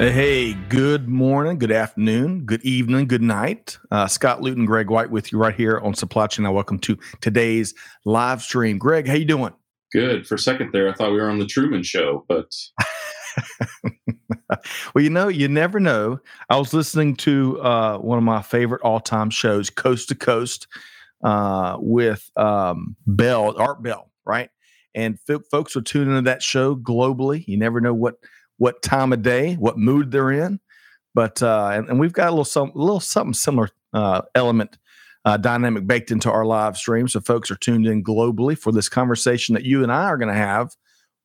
Hey, good morning, good afternoon, good evening, good night. Uh, Scott Luton, Greg White with you right here on Supply Chain. Now, welcome to today's live stream. Greg, how you doing? Good. For a second there, I thought we were on the Truman Show, but well, you know, you never know. I was listening to uh, one of my favorite all-time shows, Coast to Coast, uh, with um, Bell, Art Bell, right? And f- folks are tuning into that show globally. You never know what what time of day, what mood they're in. But uh, and, and we've got a little some little something similar uh, element uh, dynamic baked into our live stream. So folks are tuned in globally for this conversation that you and I are going to have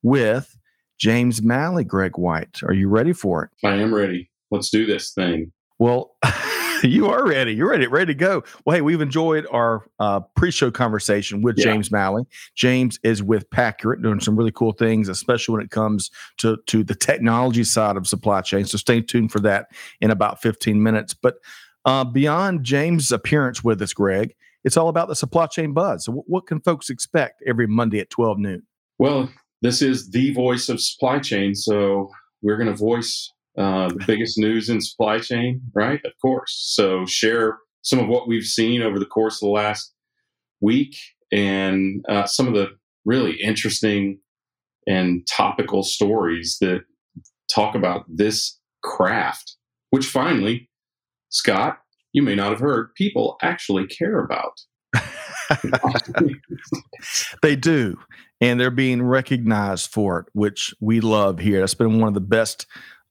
with James Malley, Greg White. Are you ready for it? I am ready. Let's do this thing. Well, you are ready. You're ready, ready to go. Well, hey, we've enjoyed our uh, pre-show conversation with yeah. James Malley. James is with Paccurate, doing some really cool things, especially when it comes to to the technology side of supply chain. So stay tuned for that in about 15 minutes. But uh, beyond James' appearance with us, Greg, it's all about the supply chain buzz. So, what can folks expect every Monday at 12 noon? Well, this is the voice of supply chain, so we're going to voice uh, the biggest news in supply chain, right? Of course. So share some of what we've seen over the course of the last week and uh, some of the really interesting and topical stories that talk about this craft, which finally, Scott, you may not have heard, people actually care about. they do. And they're being recognized for it, which we love here. That's been one of the best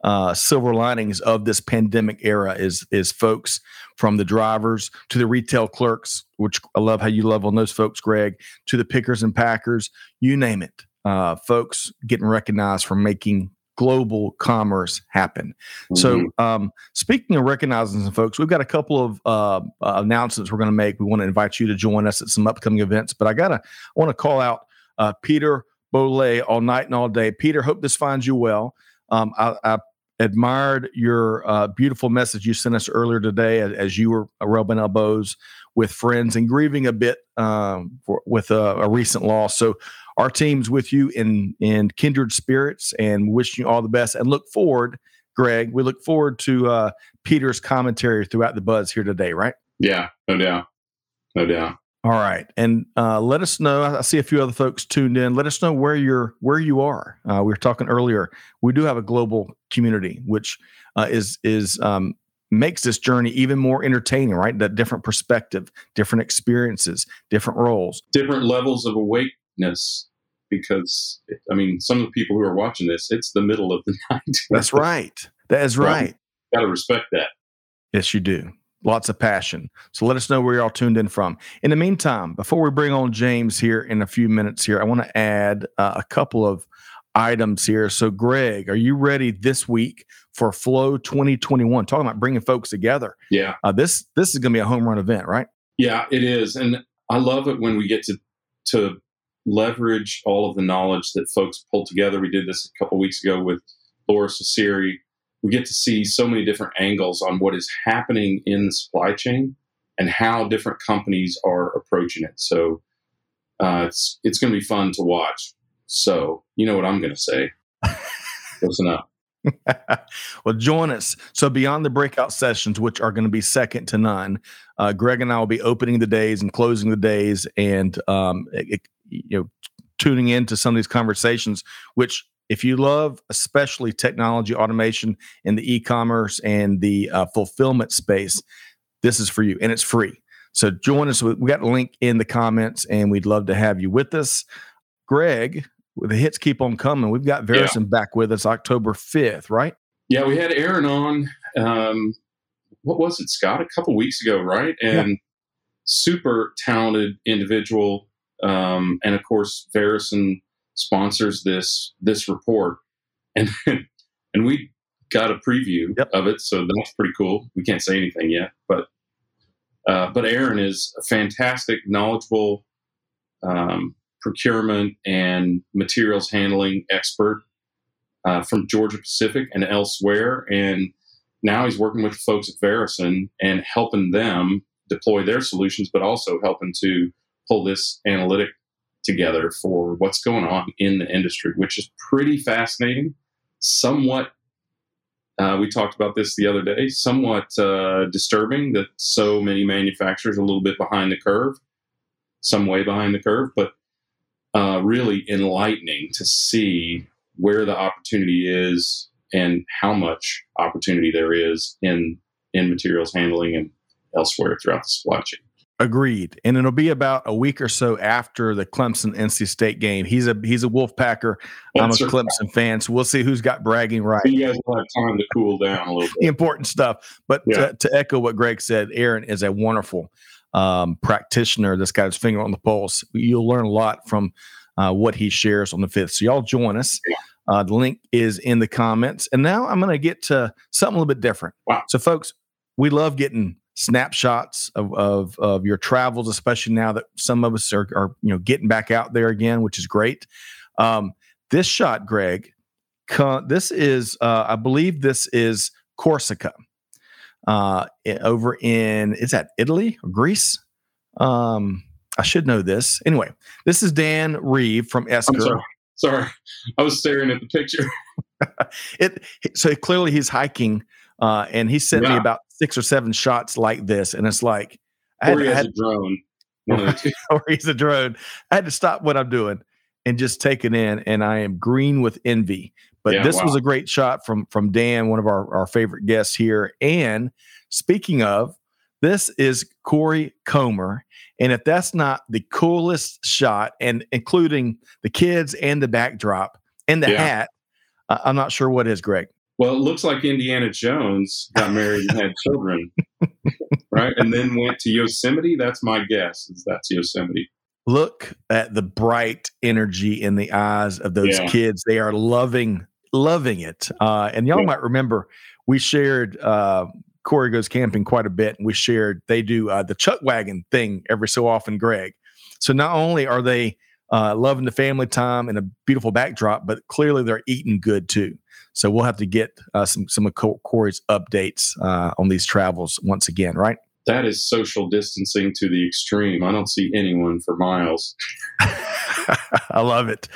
uh, silver linings of this pandemic era is is folks from the drivers to the retail clerks, which I love how you love on those folks, Greg, to the pickers and packers, you name it. Uh, folks getting recognized for making global commerce happen. Mm-hmm. So, um, speaking of recognizing some folks, we've got a couple of uh, uh, announcements we're going to make. We want to invite you to join us at some upcoming events, but I gotta I want to call out uh, Peter Bolay all night and all day. Peter, hope this finds you well. Um, I, I, admired your uh, beautiful message you sent us earlier today as, as, you were rubbing elbows with friends and grieving a bit um, for, with a, a, recent loss. So our team's with you in in kindred spirits and wishing you all the best and look forward, Greg. We look forward to uh, Peter's commentary throughout the buzz here today. Right? Yeah, no doubt, no doubt. All right, and uh, let us know. I see a few other folks tuned in. Let us know where you're where you are. Uh, we were talking earlier. We do have a global community, which uh, is is um, makes this journey even more entertaining. Right, that different perspective, different experiences, different roles, different levels of awakeness. Because I mean, some of the people who are watching this, it's the middle of the night. That's right. That is right. Got to respect that. Yes, you do lots of passion. So let us know where you're all tuned in from. In the meantime, before we bring on James here in a few minutes here, I want to add uh, a couple of items here. So, Greg, are you ready this week for Flow 2021? Talking about bringing folks together. Yeah. Uh, this this is going to be a home run event, right? Yeah, it is, and I love it when we get to to leverage all of the knowledge that folks pull together. We did this a couple weeks ago with Lora Cecere we get to see so many different angles on what is happening in the supply chain and how different companies are approaching it. So uh, it's it's going to be fun to watch. So you know what I'm going to say. Listen up. well, join us. So, beyond the breakout sessions, which are going to be second to none, uh, Greg and I will be opening the days and closing the days, and um, it, you know, tuning into some of these conversations, which if you love especially technology automation in the e-commerce and the uh, fulfillment space this is for you and it's free so join us we got a link in the comments and we'd love to have you with us greg the hits keep on coming we've got Verusen yeah. back with us october 5th right yeah we had aaron on um, what was it scott a couple weeks ago right and yeah. super talented individual um, and of course Verusen sponsors this this report, and and we got a preview Yep. of it, so that's pretty cool. We can't say anything yet, but uh, but Aaron is a fantastic, knowledgeable um, procurement and materials handling expert uh, from Georgia Pacific and elsewhere, and now he's working with the folks at Verusen and helping them deploy their solutions, but also helping to pull this analytic together for what's going on in the industry, which is pretty fascinating. Somewhat, uh, we talked about this the other day, somewhat uh, disturbing that so many manufacturers are a little bit behind the curve, some way behind the curve, but uh, really enlightening to see where the opportunity is and how much opportunity there is in in materials handling and elsewhere throughout the supply chain. Agreed. And it'll be about a week or so after the Clemson NC State game. He's a he's a Wolfpacker. I'm a Clemson fan, so we'll see who's got bragging rights. right. you guys will have time to cool down a little bit. Important stuff. But Yeah. to, to echo what Greg said, Aaron is a wonderful um, practitioner that's got his finger on the pulse. You'll learn a lot from uh, what he shares on the fifth. So y'all join us. Yeah. Uh, the link is in the comments. And now I'm going to get to something a little bit different. Wow. So, folks, we love getting snapshots of, of, of your travels, especially now that some of us are, are you know getting back out there again, which is great. Um, this shot, Greg, co- this is uh, I believe this is Corsica, uh, over in is that Italy or Greece? Um, I should know this. Anyway, this is Dan Reeve from Esker. sorry. Sorry. I was staring at the picture. It so clearly he's hiking, uh, and he sent me about six or seven shots like this, and it's like I had, Or he has had a drone. One of the two. or he's a drone. I had to stop what I'm doing and just take it in, and I am green with envy. But Yeah, this was a great shot from from Dan, one of our, our favorite guests here. And speaking of, this is Corey Comer. And if that's not the coolest shot, and including the kids and the backdrop and the Yeah. hat, uh, I'm not sure what is, Greg. Well, it looks like Indiana Jones got married and had children, right? And then went to Yosemite. That's my guess. Is that's Yosemite. look at the bright energy in the eyes of those Yeah. kids they are loving loving it uh, and y'all Yeah. might remember we shared uh, corey goes camping quite a bit and we shared they do uh, the chuck wagon thing every so often greg so not only are they uh, loving the family time and a beautiful backdrop but clearly they're eating good too so we'll have to get uh, some some of corey's updates uh, on these travels once again right That is social distancing to the extreme. I don't see anyone for miles. I love it.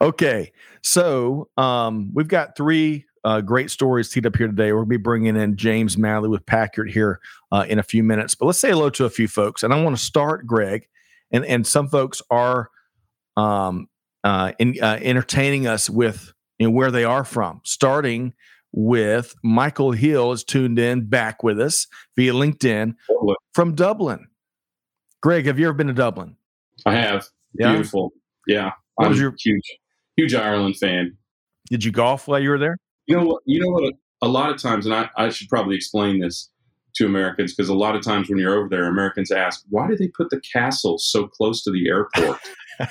Okay, so um, we've got three uh, great stories teed up here today. To be bringing in James Malley with Paccurate here uh, in a few minutes. But let's say hello to a few folks, and I want to start, Greg, and and some folks are um, uh, in, uh, entertaining us with know, where they are from. Starting with Michael Hill is tuned in back with us via LinkedIn from Dublin. Greg, have you ever been to Dublin? I have. Yeah? Beautiful. Yeah. What I'm was a your- huge, huge Ireland fan. Did you golf while you were there? You know what? You know what? A lot of times, and I, I should probably explain this to Americans because a lot of times when you're over there, Americans ask, "Why do they put the castle so close to the airport?"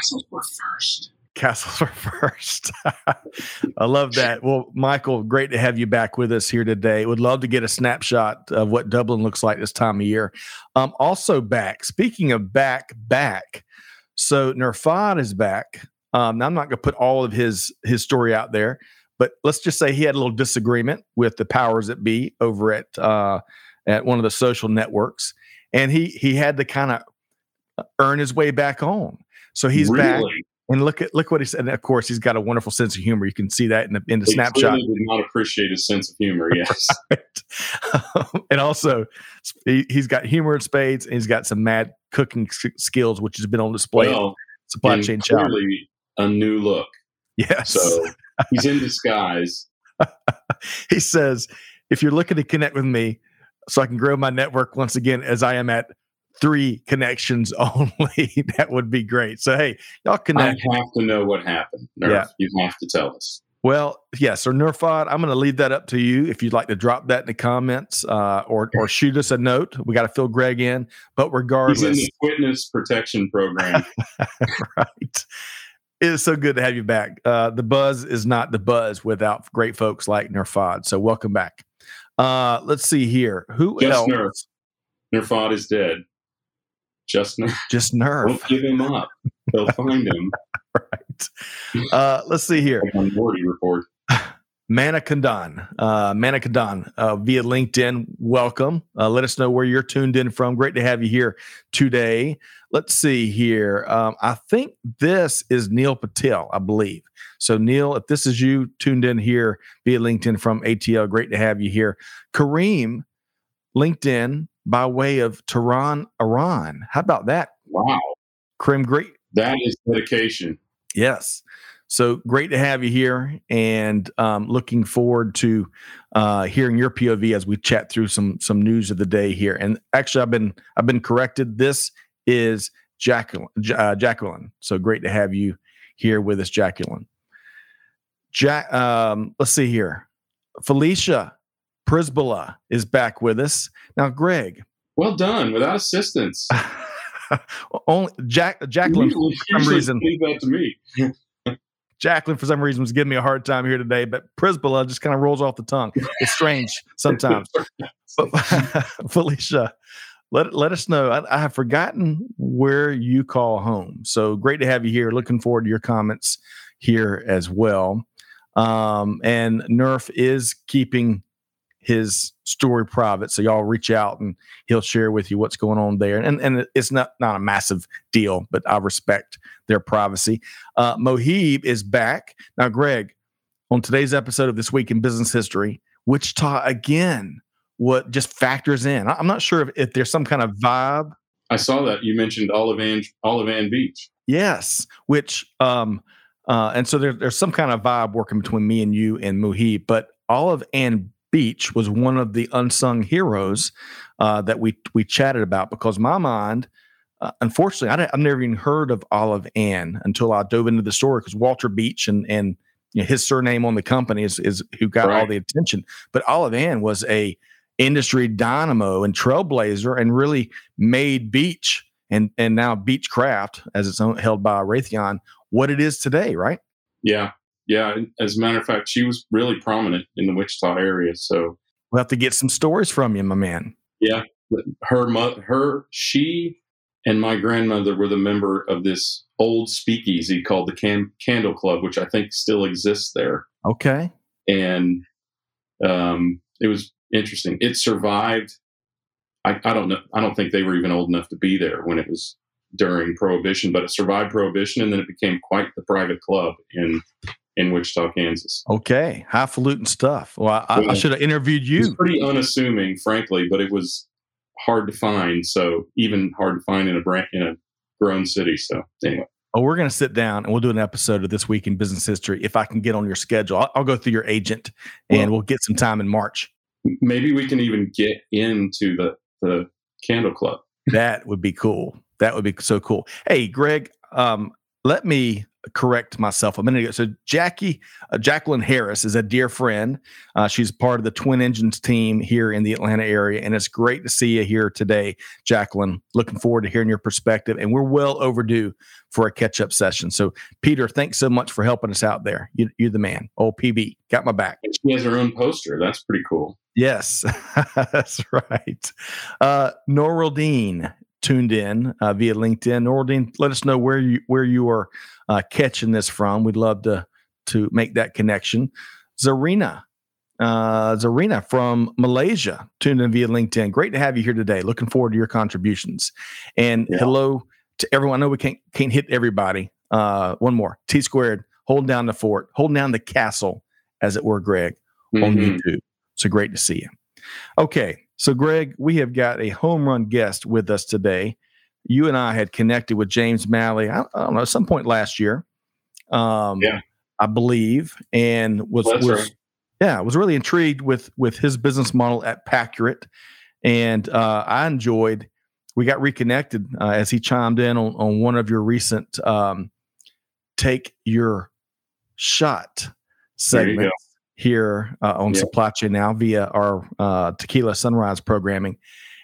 Castles were first. Castles are first. I love that. Well, Michael, great to have you back with us here today. Would love to get a snapshot of what Dublin looks like this time of year. Um, also back. Speaking of back, back. So Nerfad is back. Um, now I'm not going to put all of his his story out there, but let's just say he had a little disagreement with the powers that be over at uh, at one of the social networks, and he he had to kind of earn his way back on. So he's back. And look at look what he said. And of course, he's got a wonderful sense of humor. You can see that in the in the They snapshot. clearly did not appreciate his sense of humor. Yes. Um, and also, he, he's got humor in spades, and he's got some mad cooking s- skills, which has been on display. well, Supply chain challenge. a new look. Yes. So he's in disguise. he says, if you're looking to connect with me, so I can grow my network once again, as I am at three connections only, that would be great. So hey, y'all can I have to know what happened. Nerf. Yeah. You have to tell us. Well, yes, so Nerfod, I'm going to leave that up to you if you'd like to drop that in the comments uh, or or shoot us a note. We got to fill Greg in, but regardless, He's in the witness protection program. right? It is so good to have you back. Uh, the buzz is not the buzz without great folks like Nerfod. So welcome back. Uh, let's see here. Who Just else? Nerf. Nerfod is dead. Just Nerf. Just Nerf. Don't give him up. They'll find him. right. Uh, let's see here. Minority Report. Manikandan, uh, Manikandan uh, via LinkedIn. Welcome. Uh, let us know where you're tuned in from. Great to have you here today. Let's see here. Um, I think this is Neil Patel, I believe. So, Neil, if this is you tuned in here via LinkedIn from ATL, great to have you here. Kareem, LinkedIn by way of Tehran, Iran. How about that? Wow. Kareem, great. That is dedication. Yes. So great to have you here, and um, looking forward to uh, hearing your POV as we chat through some some news of the day here. And actually, I've been I've been corrected. This is Jacqueline. Uh, Jacqueline. So great to have you here with us, Jacqueline. Jack. Um, let's see here. Felicia Prisbilla is back with us now. Greg. Well done without assistance. Only Jack Jacqueline usually, for some reason. Leave that to me. Jacqueline, for some reason, was giving me a hard time here today, but Prisbilla just kind of rolls off the tongue. It's strange sometimes. but Felicia, let let us know. I, I, have forgotten where you call home, so great to have you here. Looking forward to your comments here as well. Um, and Nerf is keeping his story private. So y'all reach out and he'll share with you what's going on there. And and it's not not a massive deal, but I respect their privacy. Uh, Mohib is back now. Greg, on today's episode of this week in business history, Wichita again. What just factors in? I'm not sure if, if there's some kind of vibe. I saw that you mentioned Olive Ann Olivan Beach. Yes, which um uh and so there, there's some kind of vibe working between me and you and Mohib, but Olive Ann Beech was one of the unsung heroes uh, that we we chatted about because my mind, uh, unfortunately, I have never even heard of Olive Ann until I dove into the story because Walter Beech and and you know, his surname on the company is is who got right. all the attention. But Olive Ann was a industry dynamo and trailblazer and really made Beech and and now Beechcraft as it's own, held by Raytheon what it is today, right? Yeah, yeah, as a matter of fact, she was really prominent in the Wichita area. So we'll have to get some stories from you, my man. Yeah, her mother, her, she, and my grandmother were the member of this old speakeasy called the Cam- Candle Club, which I think still exists there. Okay, and um, it was interesting. It survived. I, I don't know. I don't think they were even old enough to be there when it was during Prohibition, but it survived Prohibition, and then it became quite the private club in in Wichita, Kansas. Okay, highfalutin stuff. Well, I, I should have interviewed you. pretty unassuming, frankly, but it was hard to find. So even hard to find in a brand in a grown city. So anyway. Oh, we're going to sit down and we'll do an episode of this week in business history. If I can get on your schedule, I'll, I'll go through your agent and well, we'll get some time in March. Maybe we can even get into the the Candle Club. that would be cool. That would be so cool. Hey, Greg, um, let me correct myself a minute ago. So Jackie uh, Jacqueline Harris is a dear friend. Uh, she's part of the Twin Engines team here in the Atlanta area, and it's great to see you here today, Jacqueline. Looking forward to hearing your perspective, and we're well overdue for a catch up session. So Peter, thanks so much for helping us out there. You, are the man. Oh, PB, got my back. And she has her own poster. That's pretty cool. Yes, that's right. Uh, Noraldine tuned in uh, via LinkedIn. Noraldine, let us know where you where you are uh, catching this from. We'd love to to make that connection. Zarina, uh, Zarina from Malaysia, tuned in via LinkedIn. Great to have you here today. Looking forward to your contributions. And yeah. hello to everyone. I know we can't can't hit everybody. Uh, one more T squared, holding down the fort, holding down the castle, as it were. Greg mm-hmm. on YouTube. So great to see you. Okay, so Greg, we have got a home run guest with us today you and I had connected with James Malley. I, I don't know, some point last year. Um, yeah, I believe, and was, was right. yeah, was really intrigued with with his business model at Paccurate, and uh, I enjoyed. We got reconnected uh, as he chimed in on, on one of your recent um, "Take Your Shot" segments here uh, on Supply Chain Now via our uh, Tequila Sunrise programming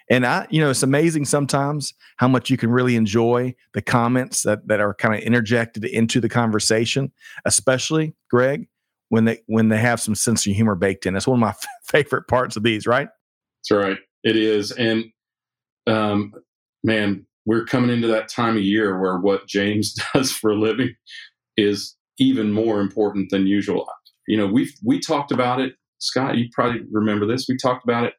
And I, you know, it's amazing sometimes how much you can really enjoy the comments that that are kind of interjected into the conversation, especially Greg when they when they have some sense of humor baked in. That's one of my f- favorite parts of these, right? That's right. It is, and um, man, we're coming into that time of year where what James does for a living is even more important than usual. You know, we we talked about it, Scott. You probably remember this. We talked about it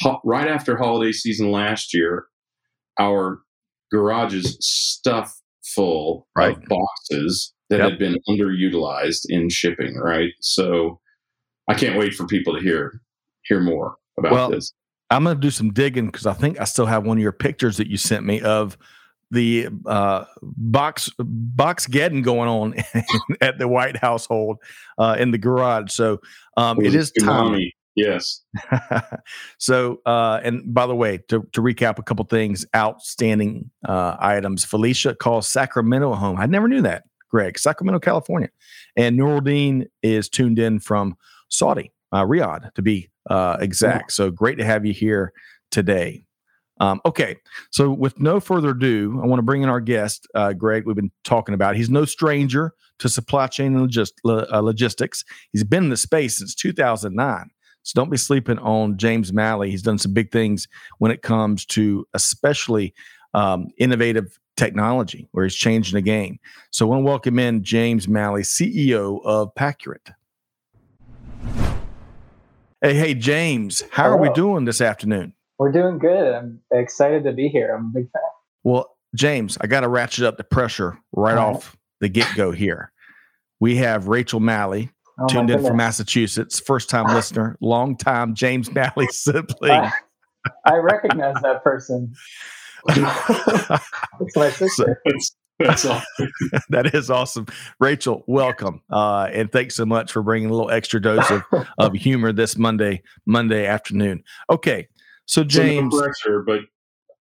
ho- right after holiday season last year. Our garages stuffed full Right. of boxes that Yep. had been underutilized in shipping. Right, so I can't wait for people to hear hear more about Well, this. I'm going to do some digging because I think I still have one of your pictures that you sent me of the uh, box box getting going on at the White household uh, in the garage. So um, it is time. Yes. so, uh, and by the way, to, to recap a couple things, outstanding uh, items. Felicia calls Sacramento home. I never knew that, Greg. Sacramento, California, and Noordine is tuned in from Saudi, uh, Riyadh, to be uh, exact. So great to have you here today. Um, okay, so with no further ado, I want to bring in our guest, uh, Greg. We've been talking about. He's no stranger to supply chain and logis- lo- uh, logistics. He's been in the space since 2009. So don't be sleeping on James Malley. He's done some big things when it comes to especially um, innovative technology, where he's changing the game. So I want to welcome in James Malley, CEO of Paccurate. Hey, hey, James, how are we doing this afternoon? We're doing good. I'm excited to be here. I'm a big fan. Well, James, I got to ratchet up the pressure right All right. off the get go here. We have Rachel Malley Oh tuned in from. Massachusetts, first time listener, long time James Malley sibling. I, I recognize that person. It's my sister. That's, that's all. that is awesome. Rachel, welcome. Uh, and thanks so much for bringing a little extra dose of, of humor this Monday, Monday afternoon. Okay. So, So no James, pressure, but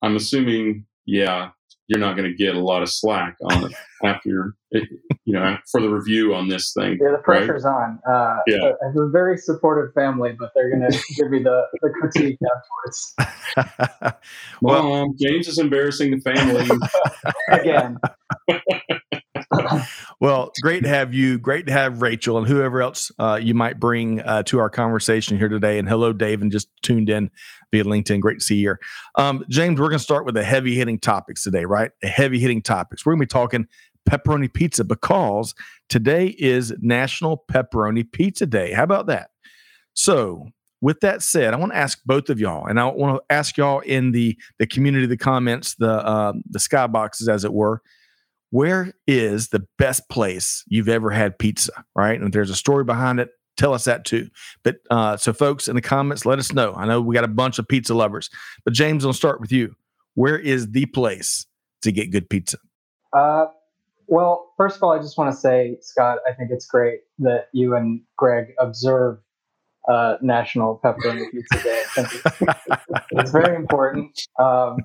I'm assuming, yeah, you're not going to get a lot of slack on it after, you know, for the review on this thing. Yeah, the right? pressure's on. Uh, Yeah. I have a very supportive family, but they're going to give me the, the critique afterwards. well, Well, um, James is embarrassing the family. Again, well, great to have you. Great to have Rachel and whoever else uh, you might bring uh, to our conversation here today. And hello, Dave, and just tuned in via LinkedIn. Great to see you here. Um, James, we're going to start with the heavy hitting topics today, right? The heavy hitting topics. We're going to be talking pepperoni pizza because today is National Pepperoni Pizza Day. How about that? So, with that said, I want to ask both of y'all, and I want to ask y'all in the the community, the comments, the um, the skyboxes, as it were where is the best place you've ever had pizza right and if there's a story behind it tell us that too. But uh, so folks in the comments let us know. I know we got a bunch of pizza lovers but james i'll start with you. Where is the place to get good pizza? Uh, well, first of all, I just want to say, Scott, I think it's great that you and Greg observe uh, National Pepperoni Pizza Day. It's, very important. Um,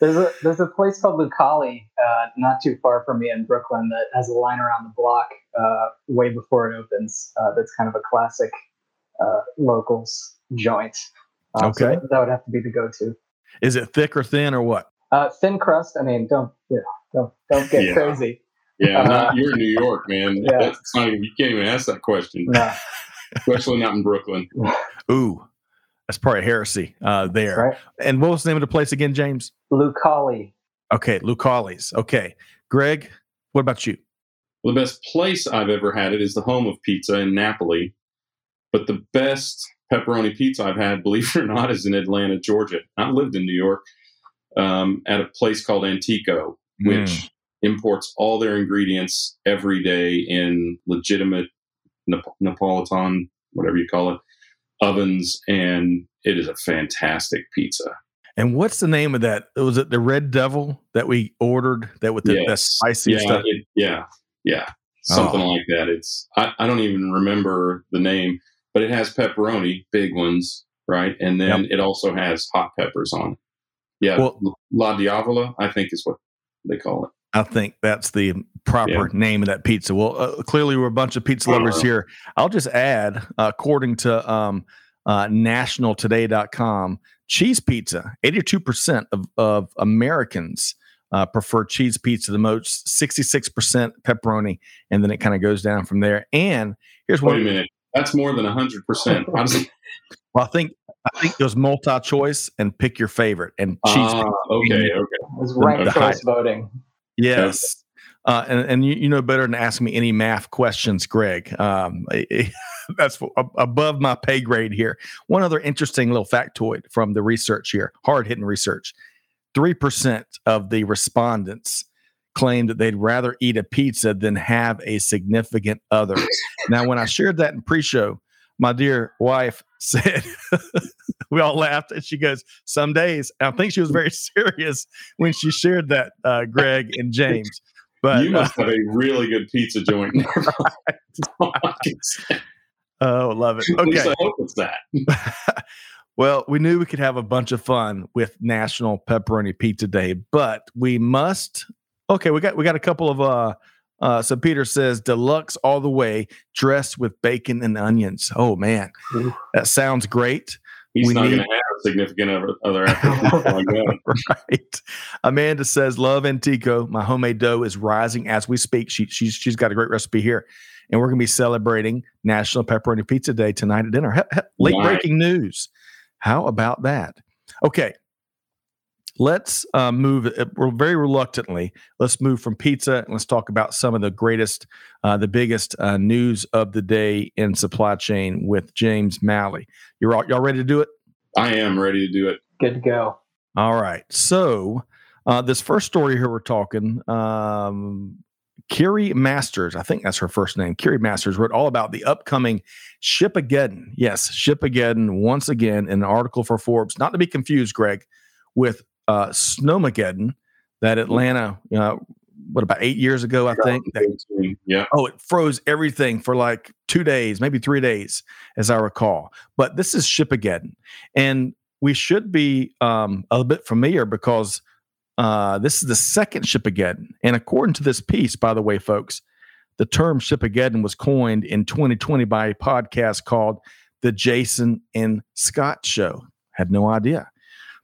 there's a there's a place called Lucali, uh, not too far from me in Brooklyn, that has a line around the block uh, way before it opens. Uh, that's kind of a classic uh, locals joint. Um, so Okay. that, that would have to be the go-to. is it thick or thin or what Uh, thin crust. I mean, don't you know, don't don't get Yeah. crazy. Yeah, not, you're in New York, man. Yeah. That's not even, you can't even ask that question, No, especially not in Brooklyn. ooh that's probably heresy uh, there right? and what was the name of the place again james Lucali. okay lucali's okay greg what about you Well, the best place I've ever had it is the home of pizza in Napoli. But the best pepperoni pizza I've had, believe it or not, is in Atlanta, Georgia. I lived in New York um, at a place called Antico, which imports all their ingredients every day in legitimate Nap- Napolitan, whatever you call it, ovens. And it is a fantastic pizza. And what's the name of that was it the red devil that we ordered that with the, Yes. spicy yeah, stuff it- yeah, yeah, something Oh. like that. It's I, I don't even remember the name, but it has pepperoni, big ones, right? And then it also has hot peppers on it. Yeah, Well- La Diavola, I think is what they call it. I think that's the proper Yeah. name of that pizza. Well, uh, clearly we're a bunch of pizza lovers Uh-huh. here. I'll just add, uh, according to um, uh, nationaltoday.com, cheese pizza, 82% of, of Americans uh, prefer cheese pizza the most, 66% pepperoni, and then it kind of goes down from there. And here's Wait one. a minute. That's more than 100%. How does it- Well, I think I think there's multi-choice and pick your favorite and cheese. Ah, okay, okay. It was ranked choice height. voting. Yes. Uh, and and you, you know better than ask me any math questions, Greg. Um, that's above my pay grade here. One other interesting little factoid from the research here, hard hitting research: three percent of the respondents claimed that they'd rather eat a pizza than have a significant other. now, when I shared that in pre-show, my dear wife said, we all laughed, and she goes, "Some days." I think she was very serious when she shared that, uh, Greg and James. But you must have a really good pizza joint. All I can say. oh, love it. Okay. I hope it's that. Well, we knew we could have a bunch of fun with National Pepperoni Pizza Day, but we must. Okay, we got we got a couple of. uh uh So Peter says deluxe all the way, dressed with bacon and onions. Oh man, that sounds great. He's We not need- going to have a significant other, other after that. right. Amanda says, "Love Antico. My homemade dough is rising as we speak. She, she's she's got a great recipe here, and we're going to be celebrating National Pepperoni Pizza Day tonight at dinner. He- he- late Nice. breaking news. How about that? Okay, let's uh, move. uh, We're very reluctantly. Let's move from pizza and let's talk about some of the greatest, uh, the biggest uh, news of the day in supply chain with James Malley. You're all, y'all ready to do it? I am ready to do it. Good to go. All right. So uh, this first story here we're talking, um, Carrie Masters, I think that's her first name. Carrie Masters wrote all about the upcoming Shipageddon. Yes, Shipageddon once again in an article for Forbes, not to be confused, Greg, with uh, Snowmageddon that Atlanta, uh, what about eight years ago, I think, that Yeah. Oh, it froze everything for like two days, maybe three days, as I recall. But this is Shipageddon. And we should be um, a bit familiar because uh, this is the second Shipageddon. And according to this piece, by the way, folks, the term Shipageddon was coined in 2020 by a podcast called The Jason and Scott Show. Had no idea.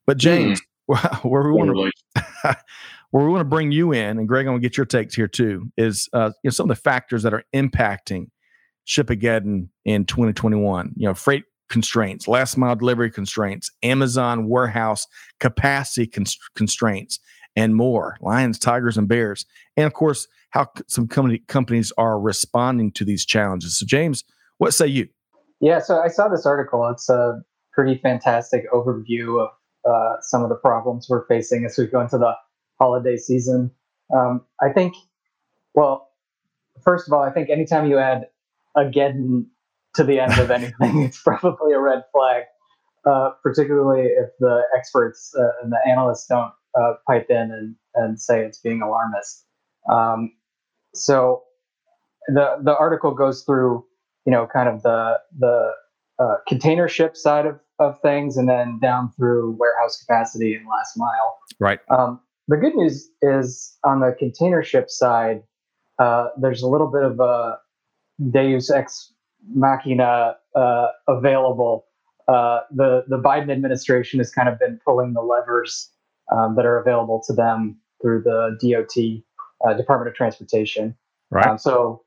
But James, where we want to where we want to bring you in, and Greg, I'm gonna get your takes here too, is uh, you know some of the factors that are impacting Shipageddon in 2021. You know, freight constraints, last mile delivery constraints, Amazon warehouse capacity cons- constraints, and more. Lions, tigers, and bears, and of course, how c- some company companies are responding to these challenges. So, James, what say you? Yeah, so I saw this article. It's a pretty fantastic overview of uh, some of the problems we're facing as we go into the holiday season. Um, I think, well, first of all, I think anytime you add again to the end of anything, it's probably a red flag, uh, particularly if the experts uh, and the analysts don't uh, pipe in and, and say it's being alarmist. Um, so the the article goes through you know, kind of the the uh, container ship side of, of things, and then down through warehouse capacity and last mile. Right. Um, the good news is on the container ship side, uh, there's a little bit of a Deus ex machina uh, available. Uh, the the Biden administration has kind of been pulling the levers um, that are available to them through the DOT, uh, Department of Transportation. Right. Um, so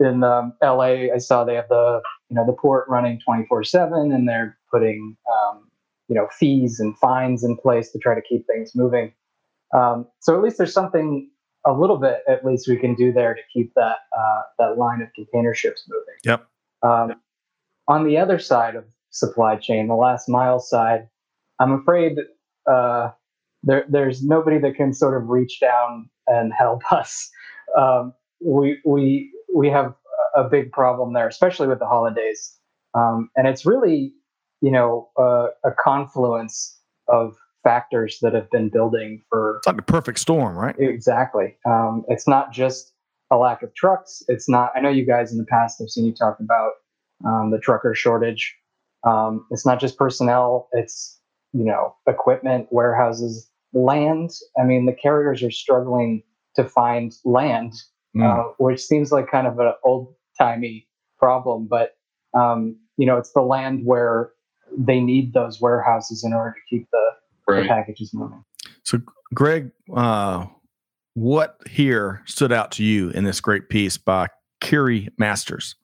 in um, LA, I saw they have the you know the port running 24/7, and they're putting um, you know fees and fines in place to try to keep things moving. Um, so at least there's something a little bit at least we can do there to keep that uh, that line of container ships moving. Yep. Um, on the other side of supply chain, the last mile side, I'm afraid uh, there, there's nobody that can sort of reach down and help us. Um, we we we have a big problem there, especially with the holidays, um, and it's really you know uh, a confluence of factors that have been building for It's like the perfect storm, right? Exactly. Um, it's not just a lack of trucks. It's not. I know you guys in the past have seen you talk about um, the trucker shortage. Um, it's not just personnel. It's you know equipment, warehouses, land. I mean, the carriers are struggling to find land, Mm. uh, which seems like kind of an old timey problem. But um, you know, it's the land where they need those warehouses in order to keep the, right. the packages moving. So, Greg, uh, what here stood out to you in this great piece by Kiri Masters?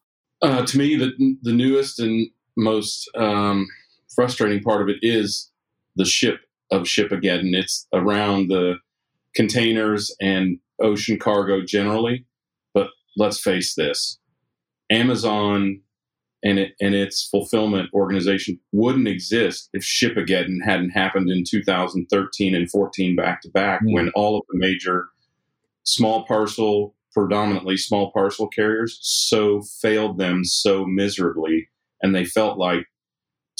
Uh, to me, the the newest and most um, frustrating part of it is the ship of Shipageddon. It's around the containers and ocean cargo generally. But let's face this Amazon and, it, and its fulfillment organization wouldn't exist if Shipageddon hadn't happened in 2013 and 14 back to back when all of the major small parcel, predominantly small parcel carriers, so failed them so miserably. And they felt like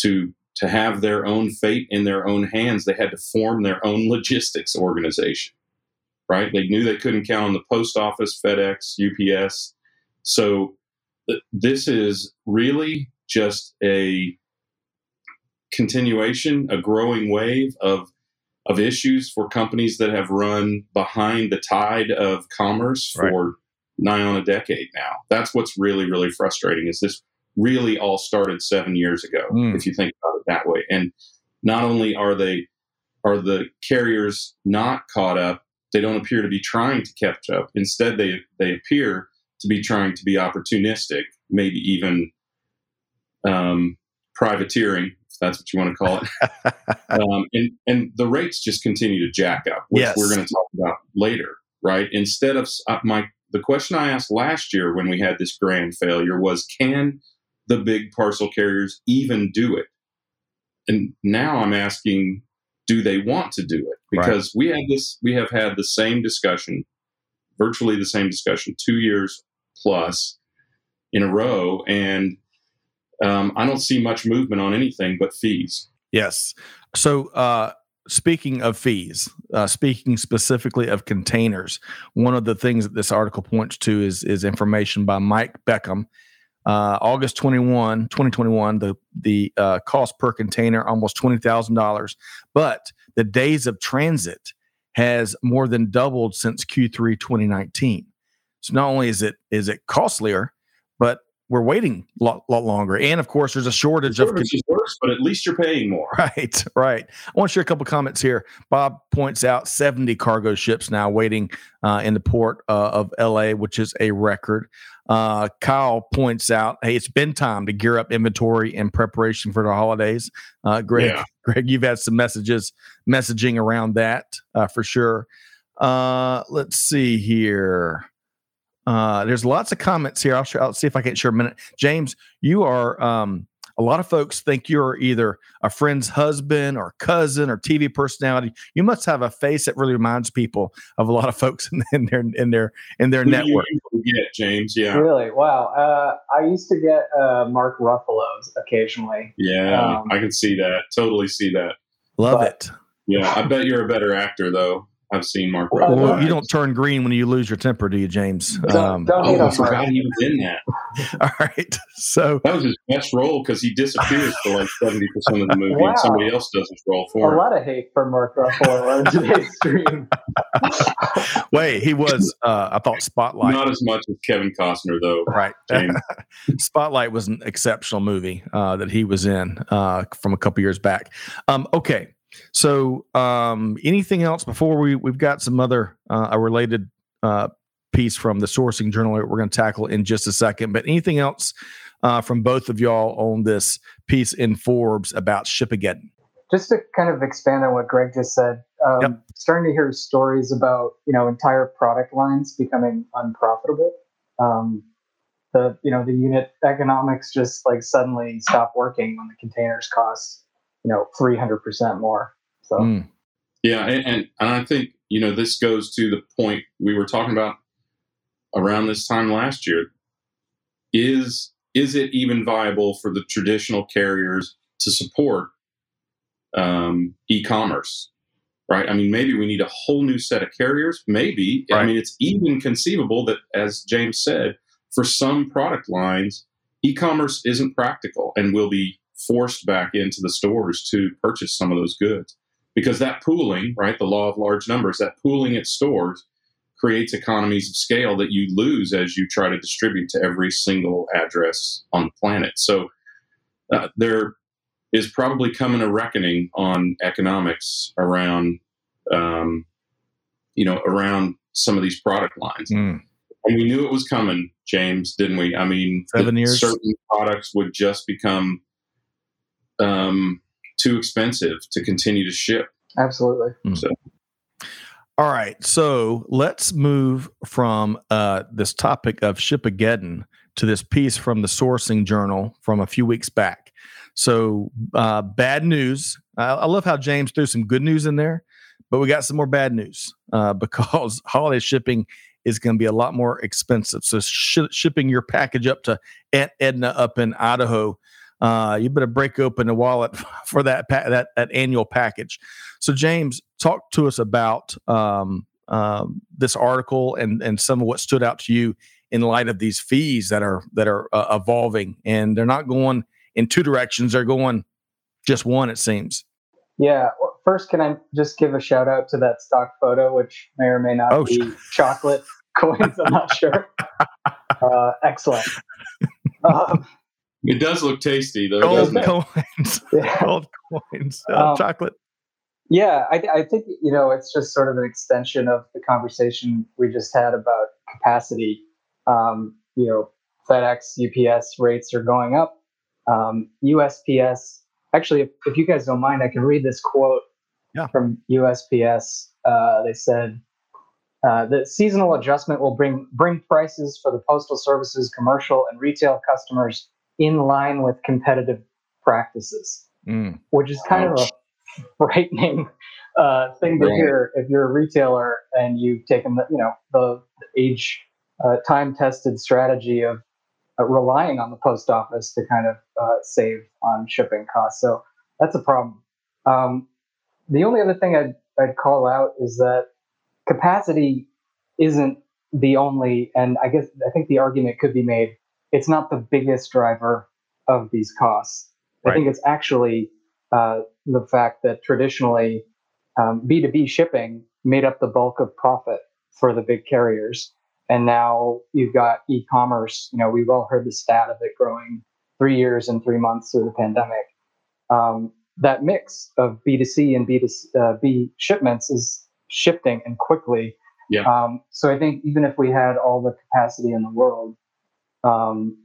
to to have their own fate in their own hands, they had to form their own logistics organization. Right? They knew they couldn't count on the post office, FedEx, UPS. So th- this is really just a continuation, a growing wave of of issues for companies that have run behind the tide of commerce for right. nigh on a decade now. That's what's really, really frustrating. Is this really all started seven years ago, mm. if you think about it that way. And not only are they are the carriers not caught up, they don't appear to be trying to catch up. Instead, they they appear to be trying to be opportunistic, maybe even um, privateering, that's what you want to call it. um, and and the rates just continue to jack up, which yes. we're going to talk about later, right? Instead of uh, my the question I asked last year when we had this grand failure was, can the big parcel carriers even do it? And now I'm asking, do they want to do it? Because right. we had this, we have had the same discussion, virtually the same discussion, two years plus in a row, and um, I don't see much movement on anything but fees. Yes. So, uh, speaking of fees, uh, speaking specifically of containers, one of the things that this article points to is is information by Mike Beckham uh, August 21, 2021, the, the uh, cost per container almost $20,000. But the days of transit has more than doubled since Q3 2019. So not only is it is it costlier, but we're waiting a lot, lot, longer. And of course, there's a shortage the of. Is worse, but at least you're paying more. Right, right. I want to share a couple comments here. Bob points out 70 cargo ships now waiting uh, in the port uh, of LA, which is a record. Uh, Kyle points out, hey, it's been time to gear up inventory in preparation for the holidays. Uh, Greg, yeah. Greg, you've had some messages, messaging around that uh, for sure. Uh, let's see here. Uh, there's lots of comments here. I'll, I'll see if I can share a minute. James, you are um, a lot of folks think you're either a friend's husband or cousin or TV personality. You must have a face that really reminds people of a lot of folks in, in their in their in their Who network. Yeah, James. Yeah. Really? Wow. Uh, I used to get uh, Mark Ruffalo's occasionally. Yeah, um, I can see that. Totally see that. Love but, it. Yeah, I bet you're a better actor though. I've seen Mark. Well, well, you don't turn green when you lose your temper, do you, James? Don't, um, don't oh, I forgot he was in that. All right, so that was his best role because he disappears for like seventy percent of the movie, wow. and somebody else does his role for him. A lot of hate for Mark Ruffalo on today's stream. Wait, he was. Uh, I thought Spotlight. Not as much as Kevin Costner, though. Right. Spotlight was an exceptional movie uh, that he was in uh, from a couple years back. Um, okay. So, um, anything else before we we've got some other uh, a related uh, piece from the sourcing journal that we're going to tackle in just a second. But anything else uh, from both of y'all on this piece in Forbes about Shipageddon? Just to kind of expand on what Greg just said, um, yep. starting to hear stories about you know entire product lines becoming unprofitable. Um, the you know the unit economics just like suddenly stop working when the containers cost you know 300% more so mm. yeah and, and, and i think you know this goes to the point we were talking about around this time last year is is it even viable for the traditional carriers to support um, e-commerce right i mean maybe we need a whole new set of carriers maybe right. i mean it's even conceivable that as james said for some product lines e-commerce isn't practical and will be forced back into the stores to purchase some of those goods because that pooling, right, the law of large numbers, that pooling at stores creates economies of scale that you lose as you try to distribute to every single address on the planet. So uh, there is probably coming a reckoning on economics around, um, you know, around some of these product lines. Mm. And we knew it was coming, James, didn't we? I mean, Seven years. certain products would just become um, too expensive to continue to ship. Absolutely. All right, so let's move from uh, this topic of Shipageddon to this piece from the Sourcing Journal from a few weeks back. So, uh, bad news. I, I love how James threw some good news in there, but we got some more bad news uh, because holiday shipping is going to be a lot more expensive. So, sh- shipping your package up to Aunt Edna up in Idaho, uh, you better break open the wallet for that pa- that that annual package. So, James, talk to us about um, um, this article and and some of what stood out to you in light of these fees that are that are uh, evolving, and they're not going in two directions; they're going just one. It seems. Yeah. First, can I just give a shout out to that stock photo, which may or may not Oh, be chocolate coins? I'm not sure. Uh, excellent. Um, It does look tasty, though, Gold doesn't it? coins, yeah. gold coins, uh, Um, chocolate. Yeah, I, I think you know it's just sort of an extension of the conversation we just had about capacity. Um, you know, FedEx, UPS rates are going up. Um, USPS, actually, if, if you guys don't mind, I can read this quote Yeah. from USPS. Uh, they said uh, the seasonal adjustment will bring bring prices for the postal services, commercial and retail customers in line with competitive practices Mm. which is kind of a frightening uh, thing to hear if you're a retailer and you've taken the you know the age uh, time tested strategy of uh, relying on the post office to kind of uh, save on shipping costs. So that's a problem. Um, the only other thing I'd, I'd call out is that capacity isn't the only, and I guess I think the argument could be made. It's not the biggest driver of these costs. I think it's actually uh, the fact that traditionally um, B2B shipping made up the bulk of profit for the big carriers. And now you've got e commerce. You know, we've all heard the stat of it growing three years and three months through the pandemic. Um, that mix of B2C and B2C, uh, B shipments is shifting and quickly. Yeah. Um, so I think even if we had all the capacity in the world, um,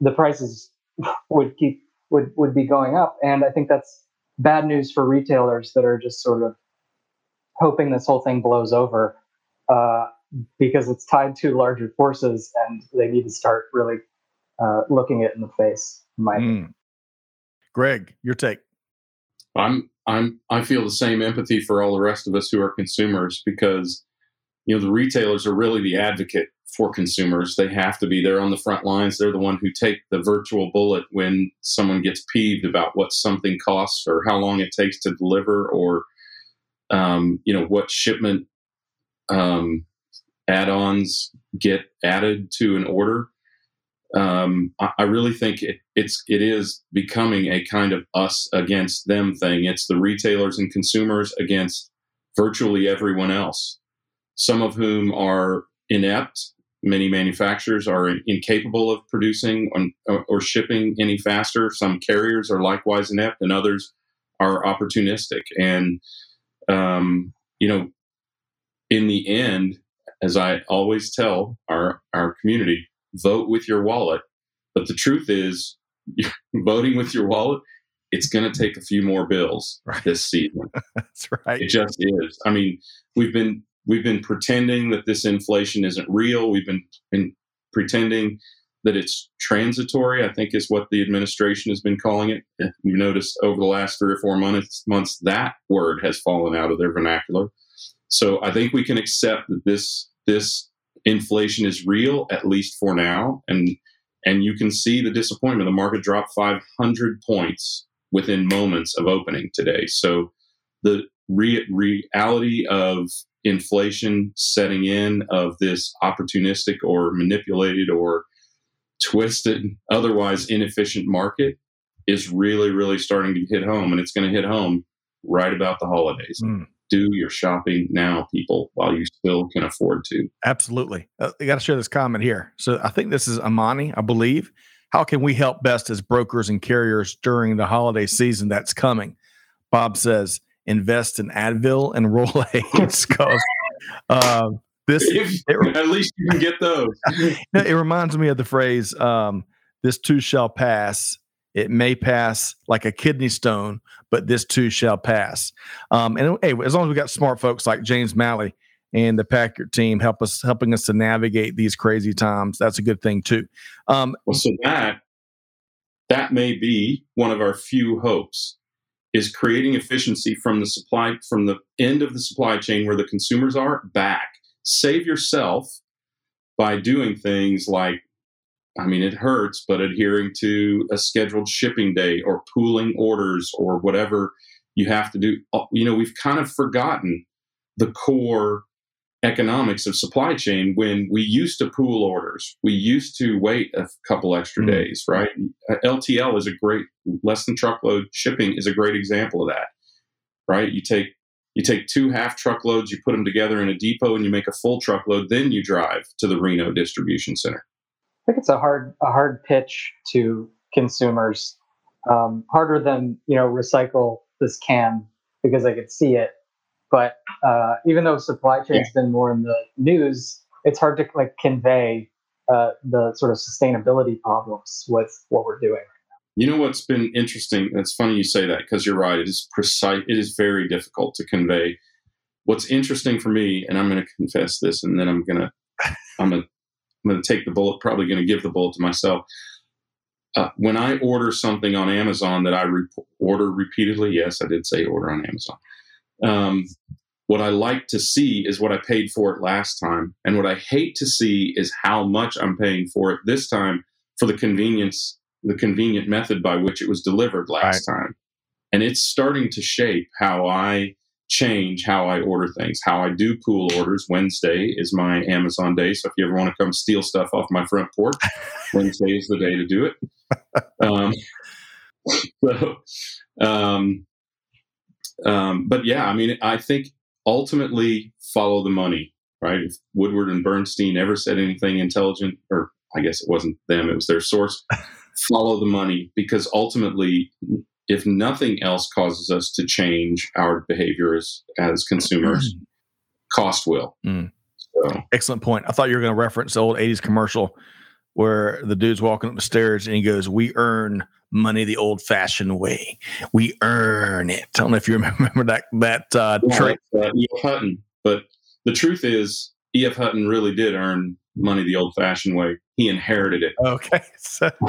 the prices would keep would would be going up, and I think that's bad news for retailers that are just sort of hoping this whole thing blows over uh, because it's tied to larger forces, and they need to start really uh, looking it in the face. in My. Mm. Greg, your take. I'm I'm I feel the same empathy for all the rest of us who are consumers because you know the retailers are really the advocate for consumers. They have to be. They're on the front lines. They're the one who take the virtual bullet when someone gets peeved about what something costs or how long it takes to deliver or um, you know what shipment um, add-ons get added to an order. Um, I, I really think it, it's it is becoming a kind of us against them thing. It's the retailers and consumers against virtually everyone else. Some of whom are inept. Many manufacturers are incapable of producing on, or, or shipping any faster. Some carriers are likewise inept, and others are opportunistic. And um, you know, in the end, as I always tell our our community, vote with your wallet. But the truth is, voting with your wallet, it's going to take a few more bills Right. this season. That's right. It just is. I mean, we've been we've been pretending that this inflation isn't real. We've been, been pretending that it's transitory. I think is what the administration has been calling it. If You noticed over the last three or four months, months that word has fallen out of their vernacular. So I think we can accept that this this inflation is real at least for now, and and you can see the disappointment. The market dropped 500 points within moments of opening today. So the re- reality of inflation setting in, of this opportunistic or manipulated or twisted, otherwise inefficient market, is really, really starting to hit home, and it's going to hit home right about the holidays. Mm. Do your shopping now, people, while you still can afford to. Absolutely. Uh, I got to share this comment here. So I think this is Amani, I believe. how can we help best as brokers and carriers during the holiday season that's coming? Bob says, invest in Advil and Rolaids because uh, this If, it, at least you can get those. it reminds me of the phrase um, this too shall pass. It may pass like a kidney stone but this too shall pass. Um, and hey as long as we got smart folks like james malley and the Paccurate team help us helping us to navigate these crazy times that's a good thing too. Um, Well, so that that may be one of our few hopes is creating efficiency from the supply from the end of the supply chain where the consumers are back. Save yourself by doing things like I mean it hurts, but adhering to a scheduled shipping day or pooling orders or whatever you have to do. Uh, You know, we've kind of forgotten the core economics of supply chain when we used to pool orders. We used to wait a couple extra Mm. days, right? LTL is a great less than truckload shipping is a great example of that. Right? You take you take two half truckloads, you put them together in a depot and you make a full truckload, then you drive to the Reno distribution center. I think it's a hard a hard pitch to consumers, um, harder than you know recycle this can because I could see it. But uh, even though supply chain's been more in the news, it's hard to like convey uh, the sort of sustainability problems with what we're doing. Right now. You know what's been interesting? It's funny you say that because you're right. It is precise. It is very difficult to convey. What's interesting for me, and I'm going to confess this, and then I'm going to, I'm going to, I'm going to take the bullet. Probably going to give the bullet to myself. Uh, when I order something on Amazon that I re- order repeatedly, yes, I did say order on Amazon. Um, what I like to see is what I paid for it last time, and what I hate to see is how much I'm paying for it this time for the convenience the convenient method by which it was delivered last time. And it's starting to shape how I change how I order things, how I do pool orders. Wednesday is my Amazon day. So if you ever want to come steal stuff off my front porch, Wednesday is the day to do it. Um, so, um, um, but yeah, I mean, I think ultimately follow the money, right? If Woodward and Bernstein ever said anything intelligent, or I guess it wasn't them, it was their source follow the money because ultimately if nothing else causes us to change our behavior as, as consumers cost will Mm. so excellent point i thought you were going to reference the old 80s commercial where the dude's walking up the stairs and he goes we earn money the old fashioned way we earn it i don't know if you remember that that uh, yeah, trait uh, ef hutton but the truth is ef hutton really did earn money the old fashioned way he inherited it Okay. So,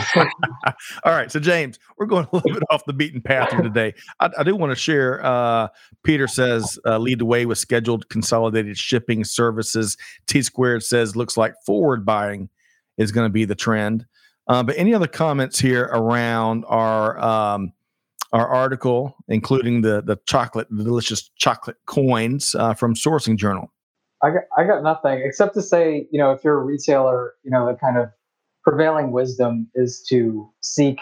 all right. So, James, we're going a little bit off the beaten path here today. I, I do want to share. Uh, Peter says, uh, lead the way with scheduled consolidated shipping services. T squared says, looks like forward buying is going to be the trend. Uh, but any other comments here around our um, our article, including the the chocolate, the delicious chocolate coins uh, from Sourcing Journal? I got, I got nothing except to say, you know, if you're a retailer, you know, the kind of prevailing wisdom is to seek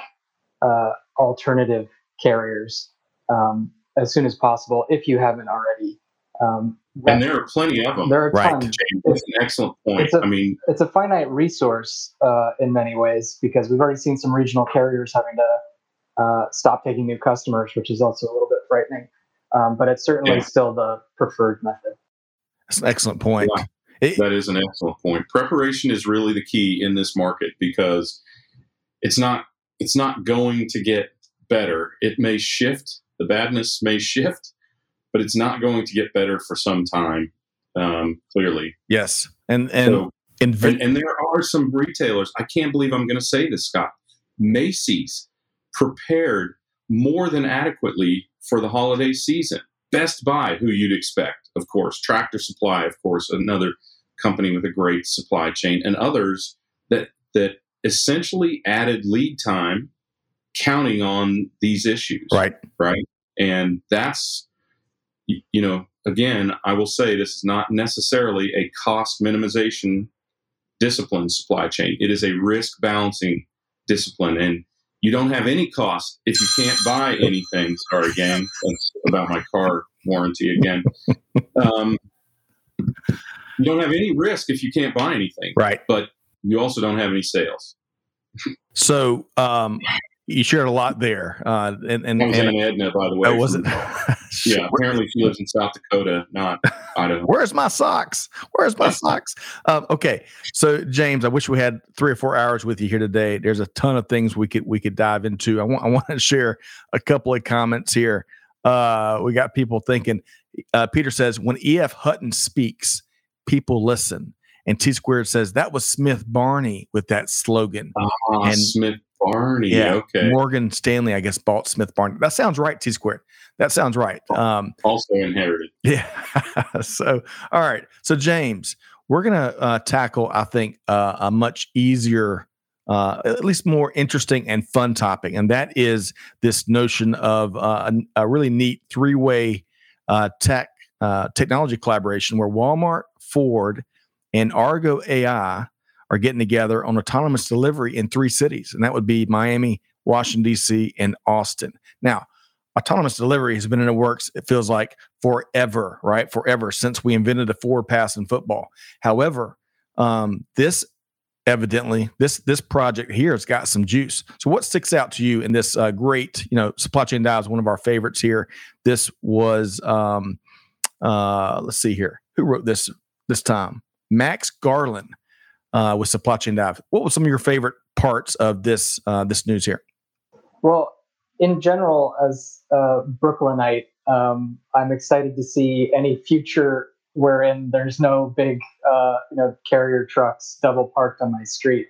uh, alternative carriers um, as soon as possible if you haven't already. Um, and there are plenty of them there are Right. tons. James, that's an excellent point It's a- i mean It's a finite resource uh, in many ways because we've already seen some regional carriers having to uh, stop taking new customers, which is also a little bit frightening. Um, but it's certainly Yeah. still the preferred method. That's an excellent point. Yeah. It- That is an excellent point. Preparation is really the key in this market because it's not it's not going to get better. It may shift. The badness may shift, but it's not going to get better for some time. Um, clearly, yes, and and so, and, and there are some retailers. I can't believe I'm going to say this, Scott. Macy's prepared more than adequately for the holiday season. Best Buy, who you'd expect, of course. Tractor Supply, of course, another company with a great supply chain, and others that that essentially added lead time, counting on these issues right. right? And that's, you know, again, I will say this is not necessarily a cost minimization discipline supply chain. It is a risk balancing discipline. And you don't have any cost if you can't buy anything. Sorry, gang. That's about my car warranty again. Um, you don't have any risk if you can't buy anything Right. but you also don't have any sales. So um, you shared a lot there, uh, and and, That was and Edna, by the way. oh, was from- it? Yeah, apparently she lives in South Dakota, not Idaho. Where's my socks? Where's my socks? Um, okay, so James, I wish we had three or four hours with you here today. There's a ton of things we could we could dive into. I want I want to share a couple of comments here. Uh, we got people thinking. Uh, Peter says when E.F. Hutton speaks, people listen. And T Squared says that was Smith Barney with that slogan. Ah, And- Smith Barney. Yeah, Okay. Morgan Stanley, I guess, bought Smith Barney. That sounds right, T Squared. That sounds right. Um, Also inherited. yeah. so, all right. So, James, we're going to uh, tackle, I think, uh, a much easier, uh, at least more interesting and fun topic. And that is this notion of uh, a, a really neat three way uh, tech uh, technology collaboration where Walmart, Ford, and Argo AI are getting together on autonomous delivery in three cities. And that would be Miami, Washington, D.C., and Austin. Now, autonomous delivery has been in the works, it feels like forever, right? Forever since we invented the forward pass in football. However, um, this evidently this this project here has got some juice. So, what sticks out to you in this uh, great, you know, supply chain dive is one of our favorites here. This was, um, uh, let's see here, who wrote this this time? Max Garland uh, with supply chain dive. What was some of your favorite parts of this uh, this news here? Well, in general, as a Brooklynite, um, I'm excited to see any future wherein there's no big, uh, you know, carrier trucks double parked on my street.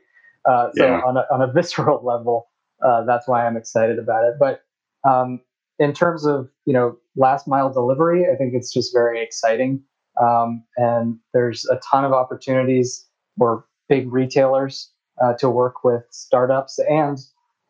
Uh, so Yeah. on a, on a visceral level, uh, that's why I'm excited about it. But um, in terms of you know last mile delivery, I think it's just very exciting, um, and there's a ton of opportunities for big retailers uh, to work with startups and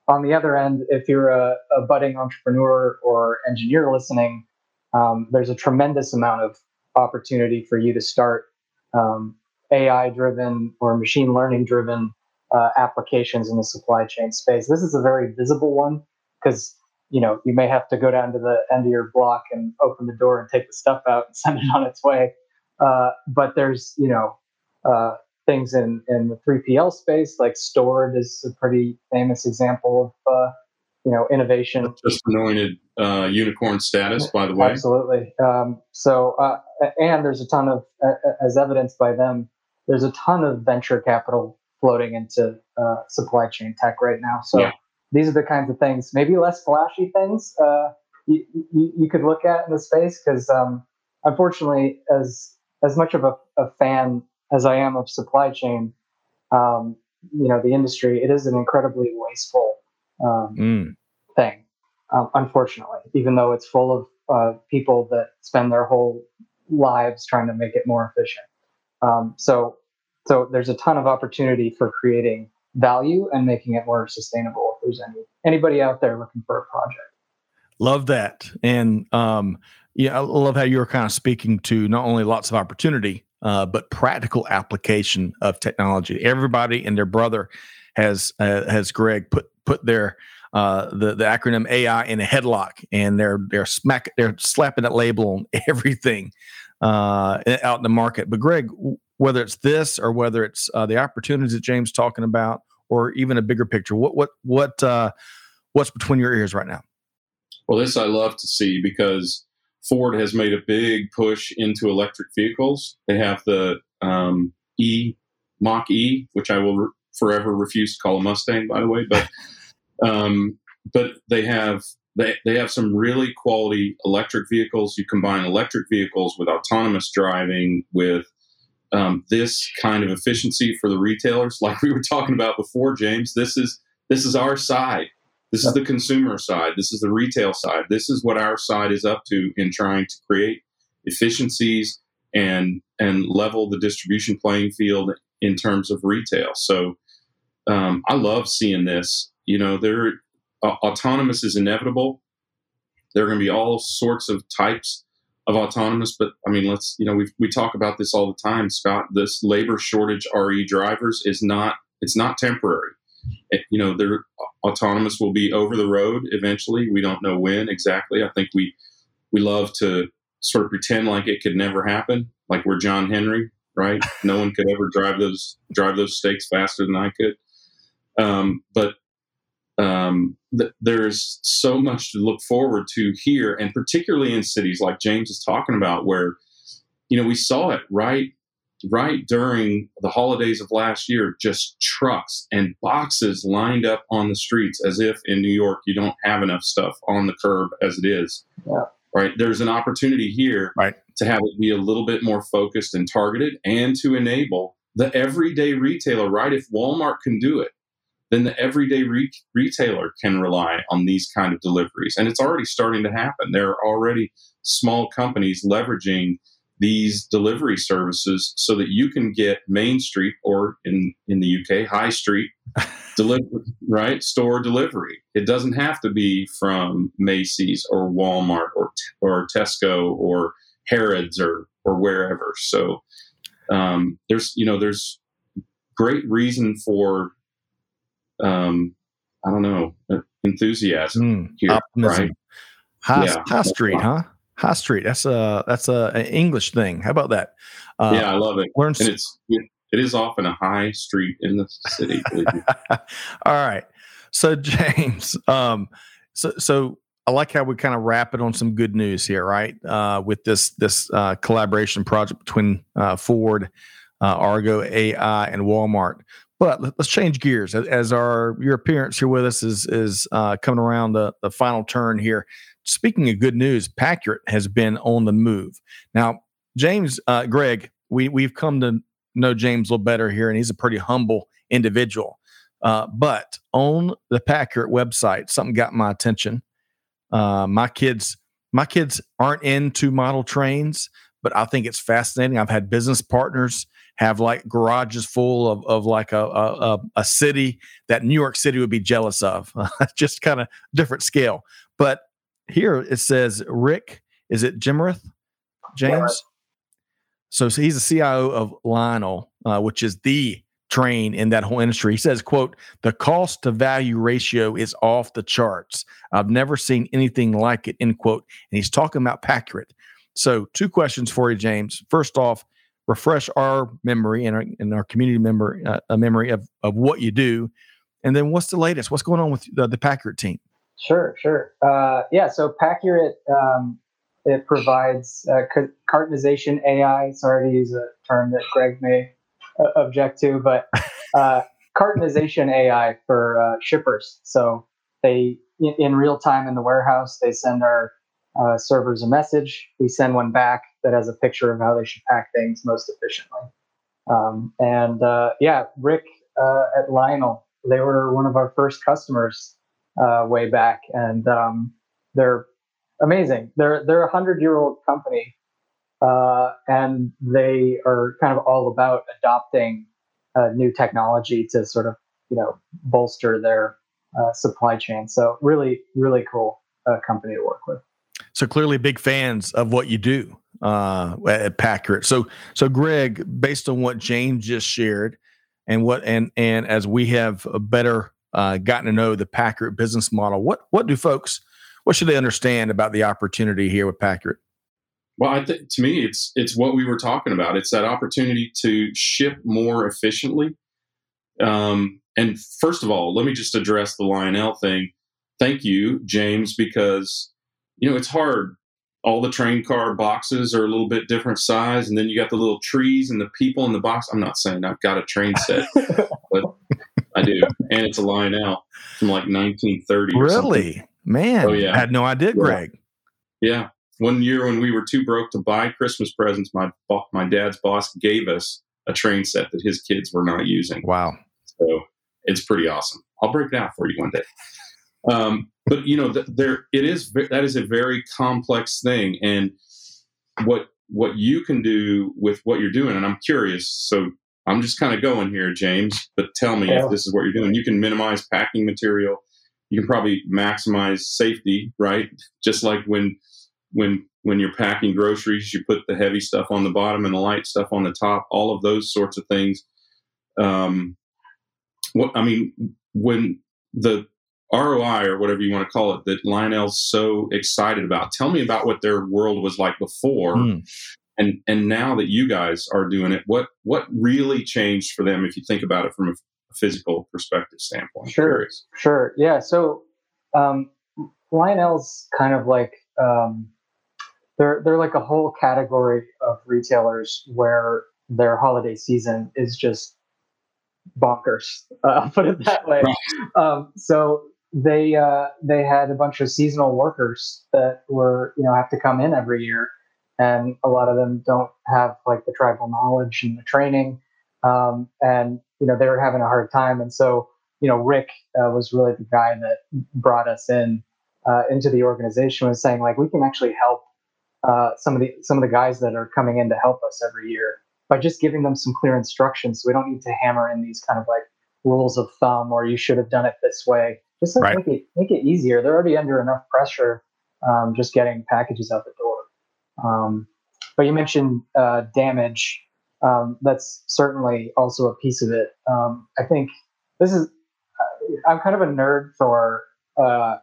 on the other end, if you're a, a budding entrepreneur or engineer listening, um, there's a tremendous amount of opportunity for you to start um, AI driven or machine learning driven uh, applications in the supply chain space. This is a very visible one because you know you may have to go down to the end of your block and open the door and take the stuff out and send it on its way. Uh, but there's you know uh, things in in the 3PL space, like Stord is a pretty famous example of uh, you know innovation. Just anointed uh, unicorn status, by the way. Absolutely. Um, so, uh, and there's a ton of, uh, as evidenced by them, there's a ton of venture capital floating into uh, supply chain tech right now. So Yeah. these are the kinds of things, maybe less flashy things uh, you, you, you could look at in the space because, um, unfortunately, as as much of a, a fan as I am of supply chain, um, you know, the industry, it is an incredibly wasteful um, Mm. thing, um, unfortunately, even though it's full of uh, people that spend their whole lives trying to make it more efficient. Um, so, so there's a ton of opportunity for creating value and making it more sustainable. If there's any anybody out there looking for a project. Love that. And um, yeah, I love how you're kind of speaking to not only lots of opportunity, uh, but practical application of technology. Everybody and their brother has uh, has Greg put put their uh, the the acronym AI in a headlock, and they're they're smack they're slapping that label on everything uh, out in the market. But Greg, whether it's this or whether it's uh, the opportunities that James talking about, or even a bigger picture, what what what uh, what's between your ears right now? Well, this I love to see because Ford has made a big push into electric vehicles. They have the um, E Mach E, which I will re- forever refuse to call a Mustang, by the way, but um, but they have they, they have some really quality electric vehicles. You combine electric vehicles with autonomous driving with um, this kind of efficiency for the retailers, like we were talking about before, James. This is this is our side. This is the consumer side. This is the retail side. This is what our side is up to in trying to create efficiencies and and level the distribution playing field in terms of retail. So um, I love seeing this. You know, there uh, autonomous is inevitable. There are going to be all sorts of types of autonomous, but I mean, let's you know we we talk about this all the time, Scott. This labor shortage RE drivers is not it's not temporary. It, you know, their autonomous will be over the road eventually. We don't know when exactly. I think we we love to sort of pretend like it could never happen, like we're John Henry, right? no one could ever drive those drive those stakes faster than I could. Um, but um, th- there's so much to look forward to here, and particularly in cities like James is talking about, where you know we saw it right right during the holidays of last year, just trucks and boxes lined up on the streets as if in New York you don't have enough stuff on the curb as it is. Yeah. Right. There's an opportunity here right. to have it be a little bit more focused and targeted and to enable the everyday retailer, right? If Walmart can do it, then the everyday re- retailer can rely on these kind of deliveries. And it's already starting to happen. There are already small companies leveraging these delivery services so that you can get Main Street or in, in the UK, High Street delivery, right? Store delivery. It doesn't have to be from Macy's or Walmart or, or Tesco or Harrods or, or wherever. So um, there's, you know, there's great reason for, um, I don't know, enthusiasm mm, here, optimism. right? High, yeah, high Street, huh? High Street. That's a that's a an English thing. How about that? Uh, yeah, I love it. Learn and it's it, is often a high street in the city. All right. So James, um, so so I like how we kind of wrap it on some good news here, right? Uh, with this this uh, collaboration project between uh, Ford, uh, Argo AI, and Walmart. But let's change gears as, as our your appearance here with us is is uh, coming around the, the final turn here speaking of good news, Paccurate has been on the move. Now, James, uh, Greg, we we've come to know James a little better here, and he's a pretty humble individual. Uh, but on the Paccurate website, something got my attention. Uh, my kids, my kids aren't into model trains, but I think it's fascinating. I've had business partners have like garages full of, of like a, a, a city that New York City would be jealous of. Just kind of different scale. But here it says Rick, is it Jimerith? James? So, so, he's the CIO of Lionel, uh, which is the train in that whole industry. He says, quote, the cost to value ratio is off the charts. I've never seen anything like it, end quote. And he's talking about Paccurate. So two questions for you, James. First off, refresh our memory and our, and our community member uh, a memory of, of what you do. And then what's the latest? What's going on with the, the Paccurate team? Sure, sure. Uh, yeah, so Paccurate, um, it provides uh, cartonization AI. Sorry to use a term that Greg may uh, object to, but uh, cartonization AI for uh, shippers. So they, in, in, real time in the warehouse, they send our uh, servers a message. We send one back that has a picture of how they should pack things most efficiently. Um, and yeah, Rick at Lionel, they were one of our first customers uh, way back, and um, they're amazing. They're they're a hundred year old company, uh, and they are kind of all about adopting uh, new technology to sort of you know bolster their uh, supply chain. So really, really cool uh, company to work with. So clearly, big fans of what you do uh, at Paccurate. So so Greg, based on what James just shared, and what and and as we have a better uh, gotten to know the Paccurate business model. What what do folks what should they understand about the opportunity here with Paccurate? Well, I think to me, it's it's what we were talking about. It's that opportunity to ship more efficiently. Um, and first of all, let me just address the Lionel thing. Thank you, James, because you know it's hard. All the train car boxes are a little bit different size, and then you got the little trees and the people in the box. I'm not saying I've got a train set, but I do, and it's a Lionel from like 1930. Really, man? Oh yeah, I had no idea, Greg. Yeah. yeah. One year when we were too broke to buy Christmas presents, my my dad's boss gave us a train set that his kids were not using. Wow! So it's pretty awesome. I'll break it out for you one day. Um, but you know, th- there it is. That is a very complex thing, and what what you can do with what you're doing. And I'm curious. So I'm just kind of going here, James, but tell me yeah. if this is what you're doing. You can minimize packing material. You can probably maximize safety, right? Just like when when when you're packing groceries, you put the heavy stuff on the bottom and the light stuff on the top. All of those sorts of things. Um, what I mean, when the ROI or whatever you want to call it that Lionel's so excited about. Tell me about what their world was like before, mm and and now that you guys are doing it what what really changed for them if you think about it from a physical perspective standpoint. Sure, sure, yeah. So um, Lionel's kind of like um, they're they're like a whole category of retailers where their holiday season is just bonkers. Uh, I'll put it that way. Um, so they uh, they had a bunch of seasonal workers that were you know have to come in every year, and a lot of them don't have like the tribal knowledge and the training, um, and you know they were having a hard time. And so you know Rick uh, was really the guy that brought us in uh, into the organization was saying like we can actually help uh, some of the some of the guys that are coming in to help us every year by just giving them some clear instructions. So we don't need to hammer in these kind of like rules of thumb or you should have done it this way. Just like Right. make it make it easier. They're already under enough pressure um, just getting packages out the door. Um, but you mentioned uh, damage. Um, that's certainly also a piece of it. Um, I think this is. I'm kind of a nerd for uh,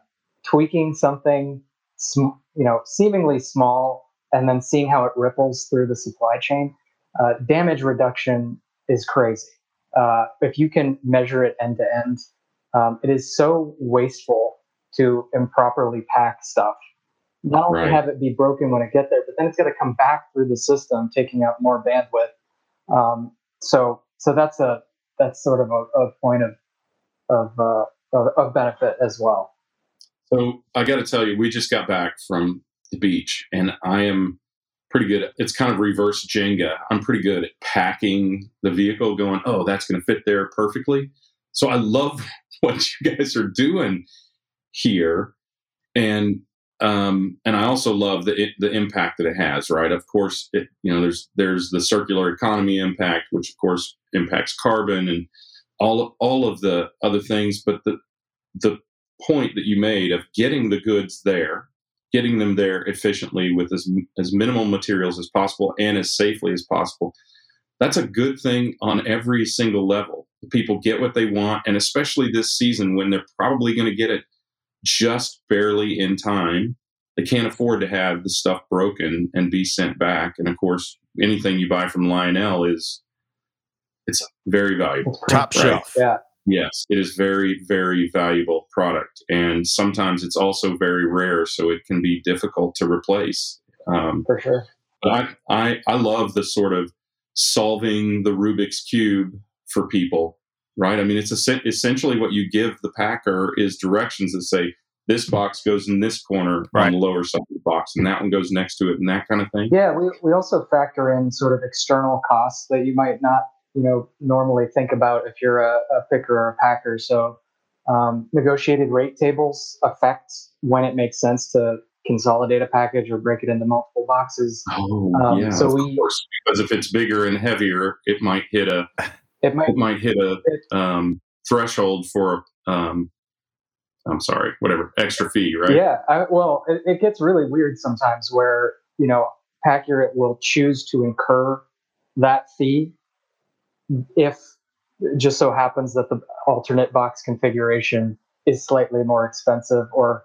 tweaking something, sm- you know, seemingly small, and then seeing how it ripples through the supply chain. Uh, damage reduction is crazy. Uh, if you can measure it end to end, um, it is so wasteful to improperly pack stuff. Not only Right. have it be broken when it get there, but then it's got to come back through the system, taking up more bandwidth. Um, so, so that's a that's sort of a, a point of of, uh, of of benefit as well. So I got to tell you, we just got back from the beach, and I am pretty good. At, it's kind of reverse Jenga. I'm pretty good at packing the vehicle, going, "Oh, that's going to fit there perfectly." So I love what you guys are doing here, and um, and I also love the the impact that it has. Right, of course, it you know there's there's the circular economy impact, which of course impacts carbon and all of, all of the other things, but the the point that you made of getting the goods there, getting them there efficiently with as as minimal materials as possible and as safely as possible. That's a good thing on every single level. People get what they want, and especially this season when they're probably going to get it just barely in time. They can't afford to have the stuff broken and be sent back. And of course, anything you buy from Lionel is it's very valuable. Top Right. shelf. Yeah, Yes, it is very, very valuable product, and sometimes it's also very rare, so it can be difficult to replace. Um, for sure. but I, I, I love the sort of solving the Rubik's cube for people, right? I mean, it's essen- essentially what you give the packer is directions that say this box goes in this corner Right. on the lower side of the box, and that one goes next to it, and that kind of thing. Yeah, we, we also factor in sort of external costs that you might not, you know, normally think about if you're a, a picker or a packer. So um, negotiated rate tables affect when it makes sense to consolidate a package or break it into multiple boxes. Oh, Um, yeah, so of we- course, because if it's bigger and heavier, it might hit a It might it might hit a um, threshold for um, I'm sorry, whatever extra fee, right? Yeah, I, well, it, it gets really weird sometimes where you know Paccurate will choose to incur that fee if it just so happens that the alternate box configuration is slightly more expensive or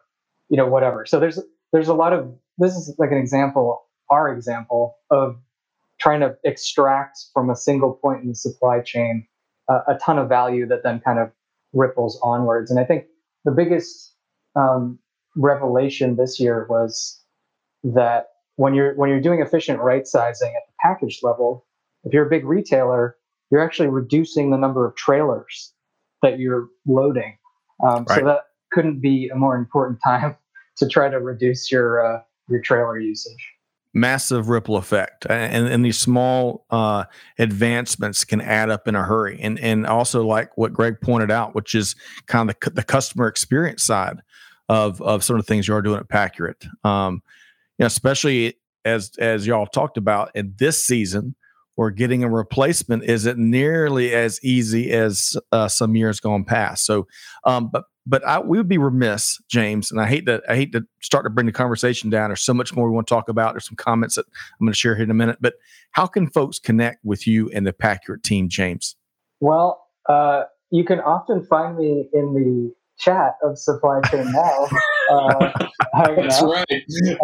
you know whatever. So there's there's a lot of this is like an example, our example of trying to extract from a single point in the supply chain uh, a ton of value that then kind of ripples onwards. And I think the biggest um, revelation this year was that when you're when you're doing efficient right sizing at the package level, if you're a big retailer, you're actually reducing the number of trailers that you're loading. Um, Right. So that couldn't be a more important time to try to reduce your uh, your trailer usage. Massive ripple effect and, and these small uh, advancements can add up in a hurry and and also like what greg pointed out which is kind of the, the customer experience side of of some of the things you are doing at Paccurate. um you know especially as as y'all talked about in this season where getting a replacement isn't nearly as easy as uh, some years gone past so um but but I, we would be remiss, James, and I hate to I hate to start to bring the conversation down. There's so much more we want to talk about. There's some comments that I'm going to share here in a minute. But how can folks connect with you and the Paccurate team, James? Well, uh, you can often find me in the chat of Supply Chain Now, uh, hanging That's out, right.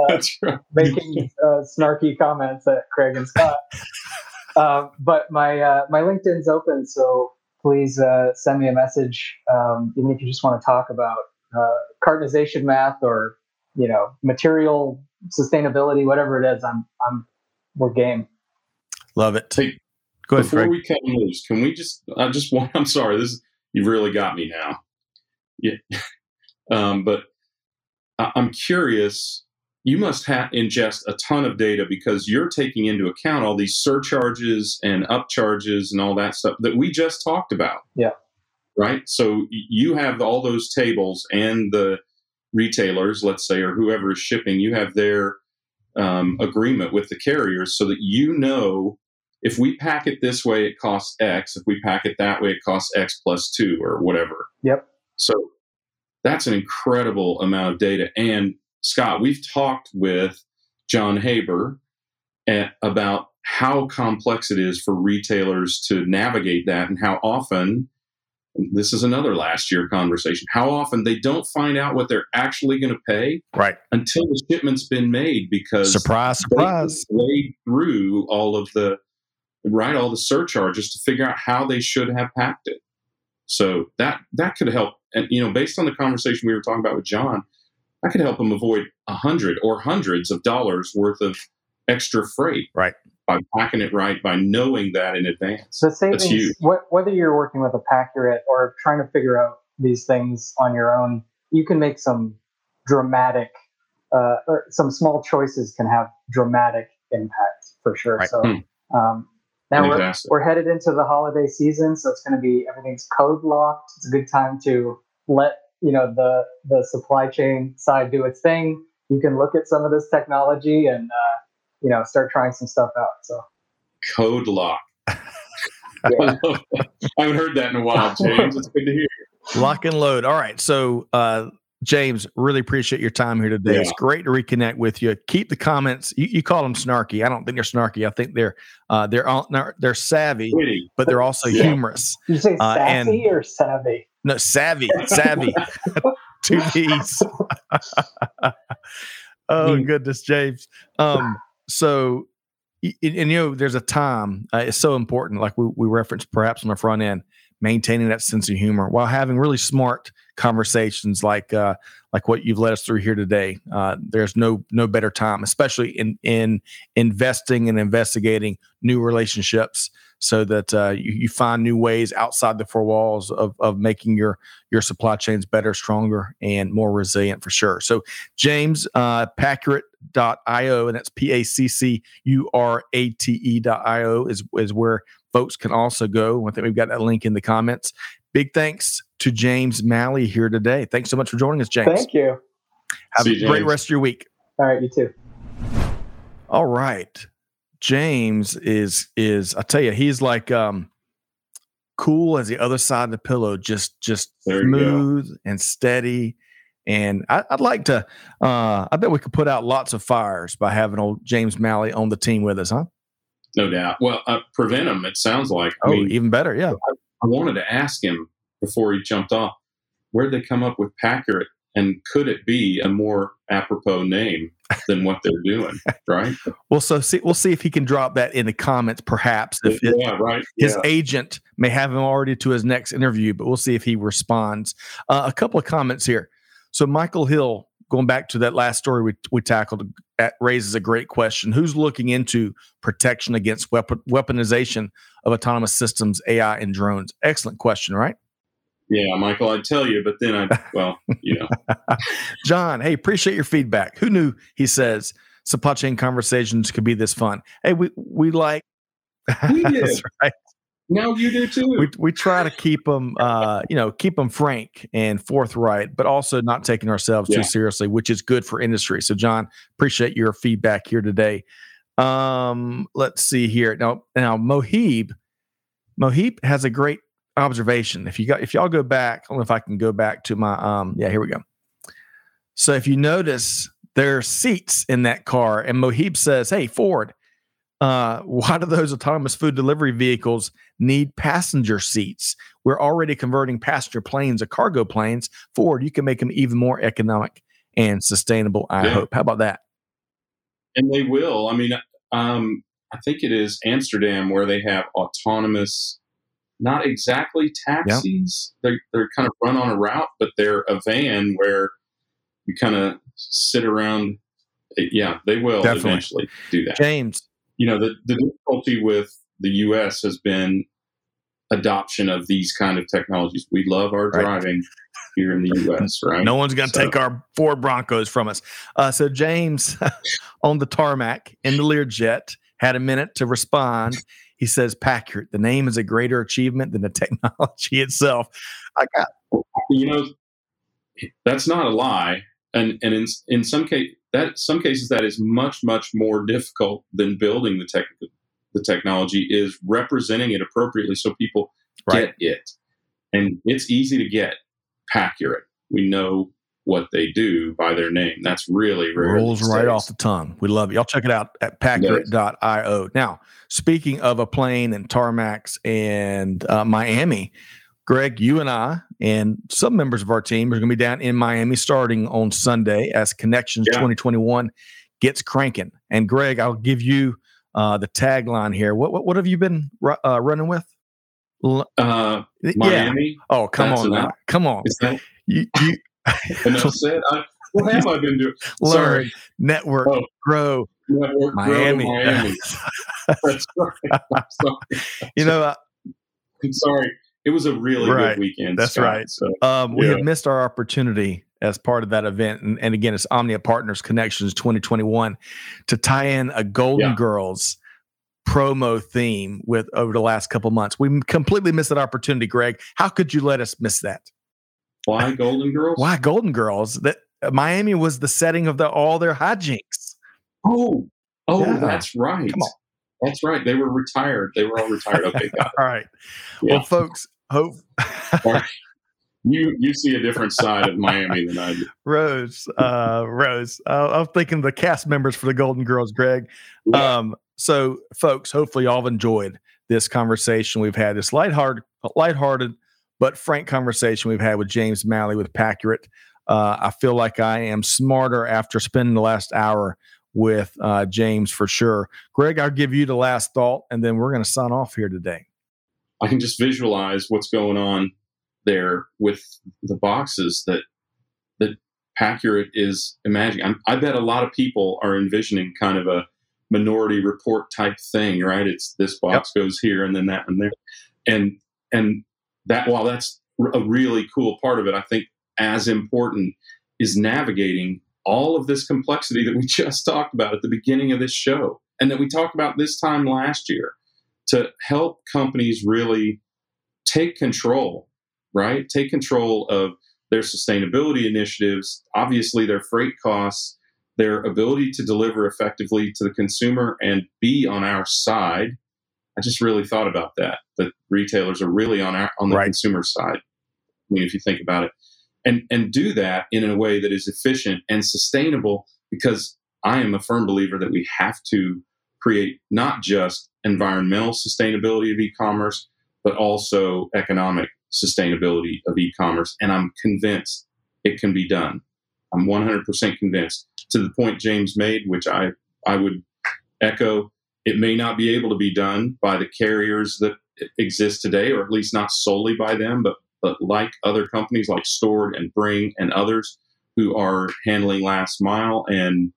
That's right. making uh, snarky comments at Craig and Scott. Um, but my uh, my LinkedIn's open, so please uh, send me a message, um, even if you just want to talk about uh, cartonization math or you know material sustainability, whatever it is. I'm I'm we're game. Love it. Hey, Go ahead, Before Frank. we cut loose, can we just? I just want. I'm sorry. This you've really got me now. Yeah, um, but I, I'm curious. You must have ingest a ton of data because you're taking into account all these surcharges and upcharges and all that stuff that we just talked about. Yeah. Right. So you have all those tables and the retailers, let's say, or whoever is shipping, you have their um, agreement with the carriers so that you know if we pack it this way, it costs X. If we pack it that way, it costs X plus two or whatever. Yep. So that's an incredible amount of data. And Scott, we've talked with John Haber at, about how complex it is for retailers to navigate that and how often this is another last year conversation how often they don't find out what they're actually going to pay Right. until the shipment's been made because Surprise, they surprise. wade through all of the right all the surcharges to figure out how they should have packed it so that that could help and you know based on the conversation we were talking about with john that could help them avoid a hundred or hundreds of dollars worth of extra freight Right. by packing it right by knowing that in advance The savings, huge. wh- whether you're working with a Paccurate or trying to figure out these things on your own, you can make some dramatic, uh, or some small choices can have dramatic impact for sure. Right. So Hmm. um, now we're, we're headed into the holiday season, so it's going to be everything's code locked. It's a good time to let you know the the supply chain side do its thing. You can look at some of this technology and uh, you know start trying some stuff out. So code lock yeah. I haven't heard that in a while, James. It's good to hear. Lock and load. All right. So, uh, James, really appreciate your time here today. It's great to reconnect with you. Keep the comments. You, you call them snarky. I don't think they're snarky. I think they're uh, they're all, they're- they're savvy, Witty. but they're also Yeah. humorous. Did you say Uh, and- sassy or savvy? No, savvy, savvy. Two D's. oh Mm. goodness, James. Um, so, and, and, you know, there's a time. Uh, it's so important. Like we we referenced perhaps on the front end, maintaining that sense of humor while having really smart conversations like uh, like what you've led us through here today. Uh, there's no no better time, especially in in investing and investigating new relationships, so that uh, you, you find new ways outside the four walls of of making your your supply chains better, stronger, and more resilient for sure. So, James, uh, Paccurate.io, and that's P A C C U R A T E.io is is where folks can also go. I think we've got that link in the comments. Big thanks to James Malley here today. Thanks so much for joining us, James. Thank you. Have See you, a great James. rest of your week. All right, you too. All right. James is is I tell you, he's like um cool as the other side of the pillow, just just There you go. smooth and steady. And I, I'd like to uh I bet we could put out lots of fires by having old James Malley on the team with us, huh? No doubt. Well, uh, prevent them. It sounds like. I Oh, mean, even better, yeah. I wanted to ask him before he jumped off, where'd they come up with Paccurate, and could it be a more apropos name than what they're doing? Right? Well, so see, we'll see if he can drop that in the comments, perhaps. If it, yeah. Right. his yeah. agent may have him already to his next interview, but we'll see if he responds. Uh, a couple of comments here. So Michael Hill, going back to that last story we, we tackled, raises a great question. Who's looking into protection against weapon, weaponization of autonomous systems, AI, and drones? Excellent question, right? Yeah, Michael. I'd tell you, but then I. Well, you know. John, hey, appreciate your feedback. Who knew? He says supply chain conversations could be this fun. Hey, we we like. We did. That's right. Now you do too. we we try to keep them uh you know keep them frank and forthright but also not taking ourselves Yeah. too seriously which is good for industry. So john appreciate your feedback here today. Um let's see here. Now now mohib mohib has a great observation. If you got if y'all go back i don't know if i can go back to my um yeah here we go. So if you notice there are seats in that car and mohib says hey ford uh, why do those autonomous food delivery vehicles need passenger seats? We're already converting passenger planes to cargo planes. Ford, you can make them even more economic and sustainable. I Yeah. hope. How about that? and they will. I mean, um, I think it is Amsterdam where they have autonomous not exactly taxis. Yep. They're, they're kind of run on a route, but they're a van where you kind of sit around. Yeah, they will Definitely. eventually do that. James. You know, the, the difficulty with the U.S. has been adoption of these kind of technologies. We love our right. driving here in the U.S. Right? No one's going to so. take our Ford Broncos from us. Uh, so James on the tarmac in the Learjet had a minute to respond. He says, "Paccurate, the name is a greater achievement than the technology itself." I got, you know, that's not a lie, and and in in some case that some cases that is much much more difficult than building the tech the technology is representing it appropriately so people right. get it, and it's easy to get Paccurate. We know what they do by their name. That's really rolls right off the tongue. We love it. Y'all check it out at paccurate.io. Now, speaking of a plane and tarmacs and uh, Miami, Greg, you and I and some members of our team are going to be down in Miami starting on Sunday as Connections yeah. 2021 gets cranking. And Greg, I'll give you uh, the tagline here. What, what, what have you been uh, running with? Uh, Miami. Yeah. Oh, come on, now. come on. That, you, you enough said. I, what have I been doing? Learn, Sorry. network, oh. grow, network, Miami. Grow, Miami. That's right. you know, uh, I'm sorry. It was a really right. good weekend. That's Scott, right. So, um, we yeah. had missed our opportunity as part of that event. And, and, again, it's Omnia Partners Connections 2021 to tie in a Golden yeah. Girls promo theme with over the last couple months. We completely missed that opportunity, Greg. How could you let us miss that? Why Golden Girls? Why Golden Girls? That uh, Miami was the setting of the all their hijinks. Oh, oh, yeah. that's right. That's right. They were retired. They were all retired. Okay, got it. all right. Yeah. Well, folks, hope you you see a different side of Miami than I do. Rose, uh, Rose. Uh, I'm thinking the cast members for the Golden Girls, Greg. Yeah. Um, so, folks, hopefully, y'all have enjoyed this conversation we've had. This lighthearted, lighthearted, but frank conversation we've had with James Malley with Paccurate. Uh, I feel like I am smarter after spending the last hour with uh, James for sure. Greg, I'll give you the last thought, and then we're going to sign off here today. I can just visualize what's going on there with the boxes that that Paccurate is imagining. I'm, I bet a lot of people are envisioning kind of a minority report type thing, right? It's this box yep. goes here and then that and there, and and that while that's a really cool part of it, I think as important is navigating all of this complexity that we just talked about at the beginning of this show and that we talked about this time last year to help companies really take control, right? Take control of their sustainability initiatives, obviously their freight costs, their ability to deliver effectively to the consumer and be on our side. I just really thought about that. That retailers are really on our on the right. consumer side. I mean, if you think about it, and and do that in a way that is efficient and sustainable, because I am a firm believer that we have to create not just environmental sustainability of e-commerce, but also economic sustainability of e-commerce. And I'm convinced it can be done. I'm 100% convinced to the point James made, which I, I would echo. It may not be able to be done by the carriers that exist today, or at least not solely by them, but, but like other companies like Stord and Bringg and others who are handling last mile and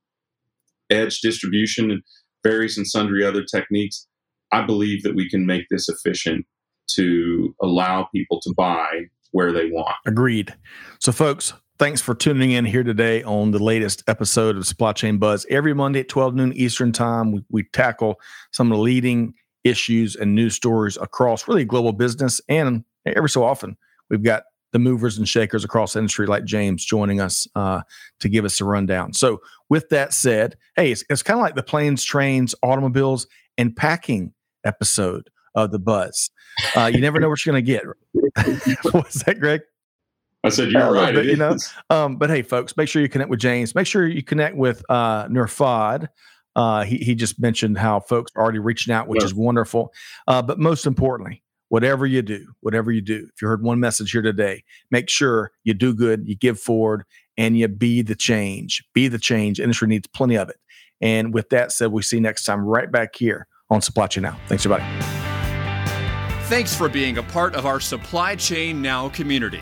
edge distribution various and sundry other techniques. I believe that we can make this efficient to allow people to buy where they want. Agreed. So, folks, Thanks for tuning in here today on the latest episode of Supply Chain Buzz. Every Monday at 12 noon Eastern Time, we, we tackle some of the leading issues and news stories across really global business. And every so often, we've got the movers and shakers across the industry like James joining us uh, to give us a rundown. So, with that said, hey, it's, it's kind of like the planes, trains, automobiles, and packing episode of the Buzz. Uh, you never know what you're going to get. What's that, Greg? I said you're uh, right. But, you know, um, but hey, folks, make sure you connect with James. Make sure you connect with uh, Nurfad. Uh, he he just mentioned how folks are already reaching out, which yeah. is wonderful. Uh, but most importantly, whatever you do, whatever you do, if you heard one message here today, make sure you do good, you give forward, and you be the change. Be the change. Industry needs plenty of it. And with that said, we see you next time right back here on Supply Chain Now. Thanks, everybody. Thanks for being a part of our Supply Chain Now community.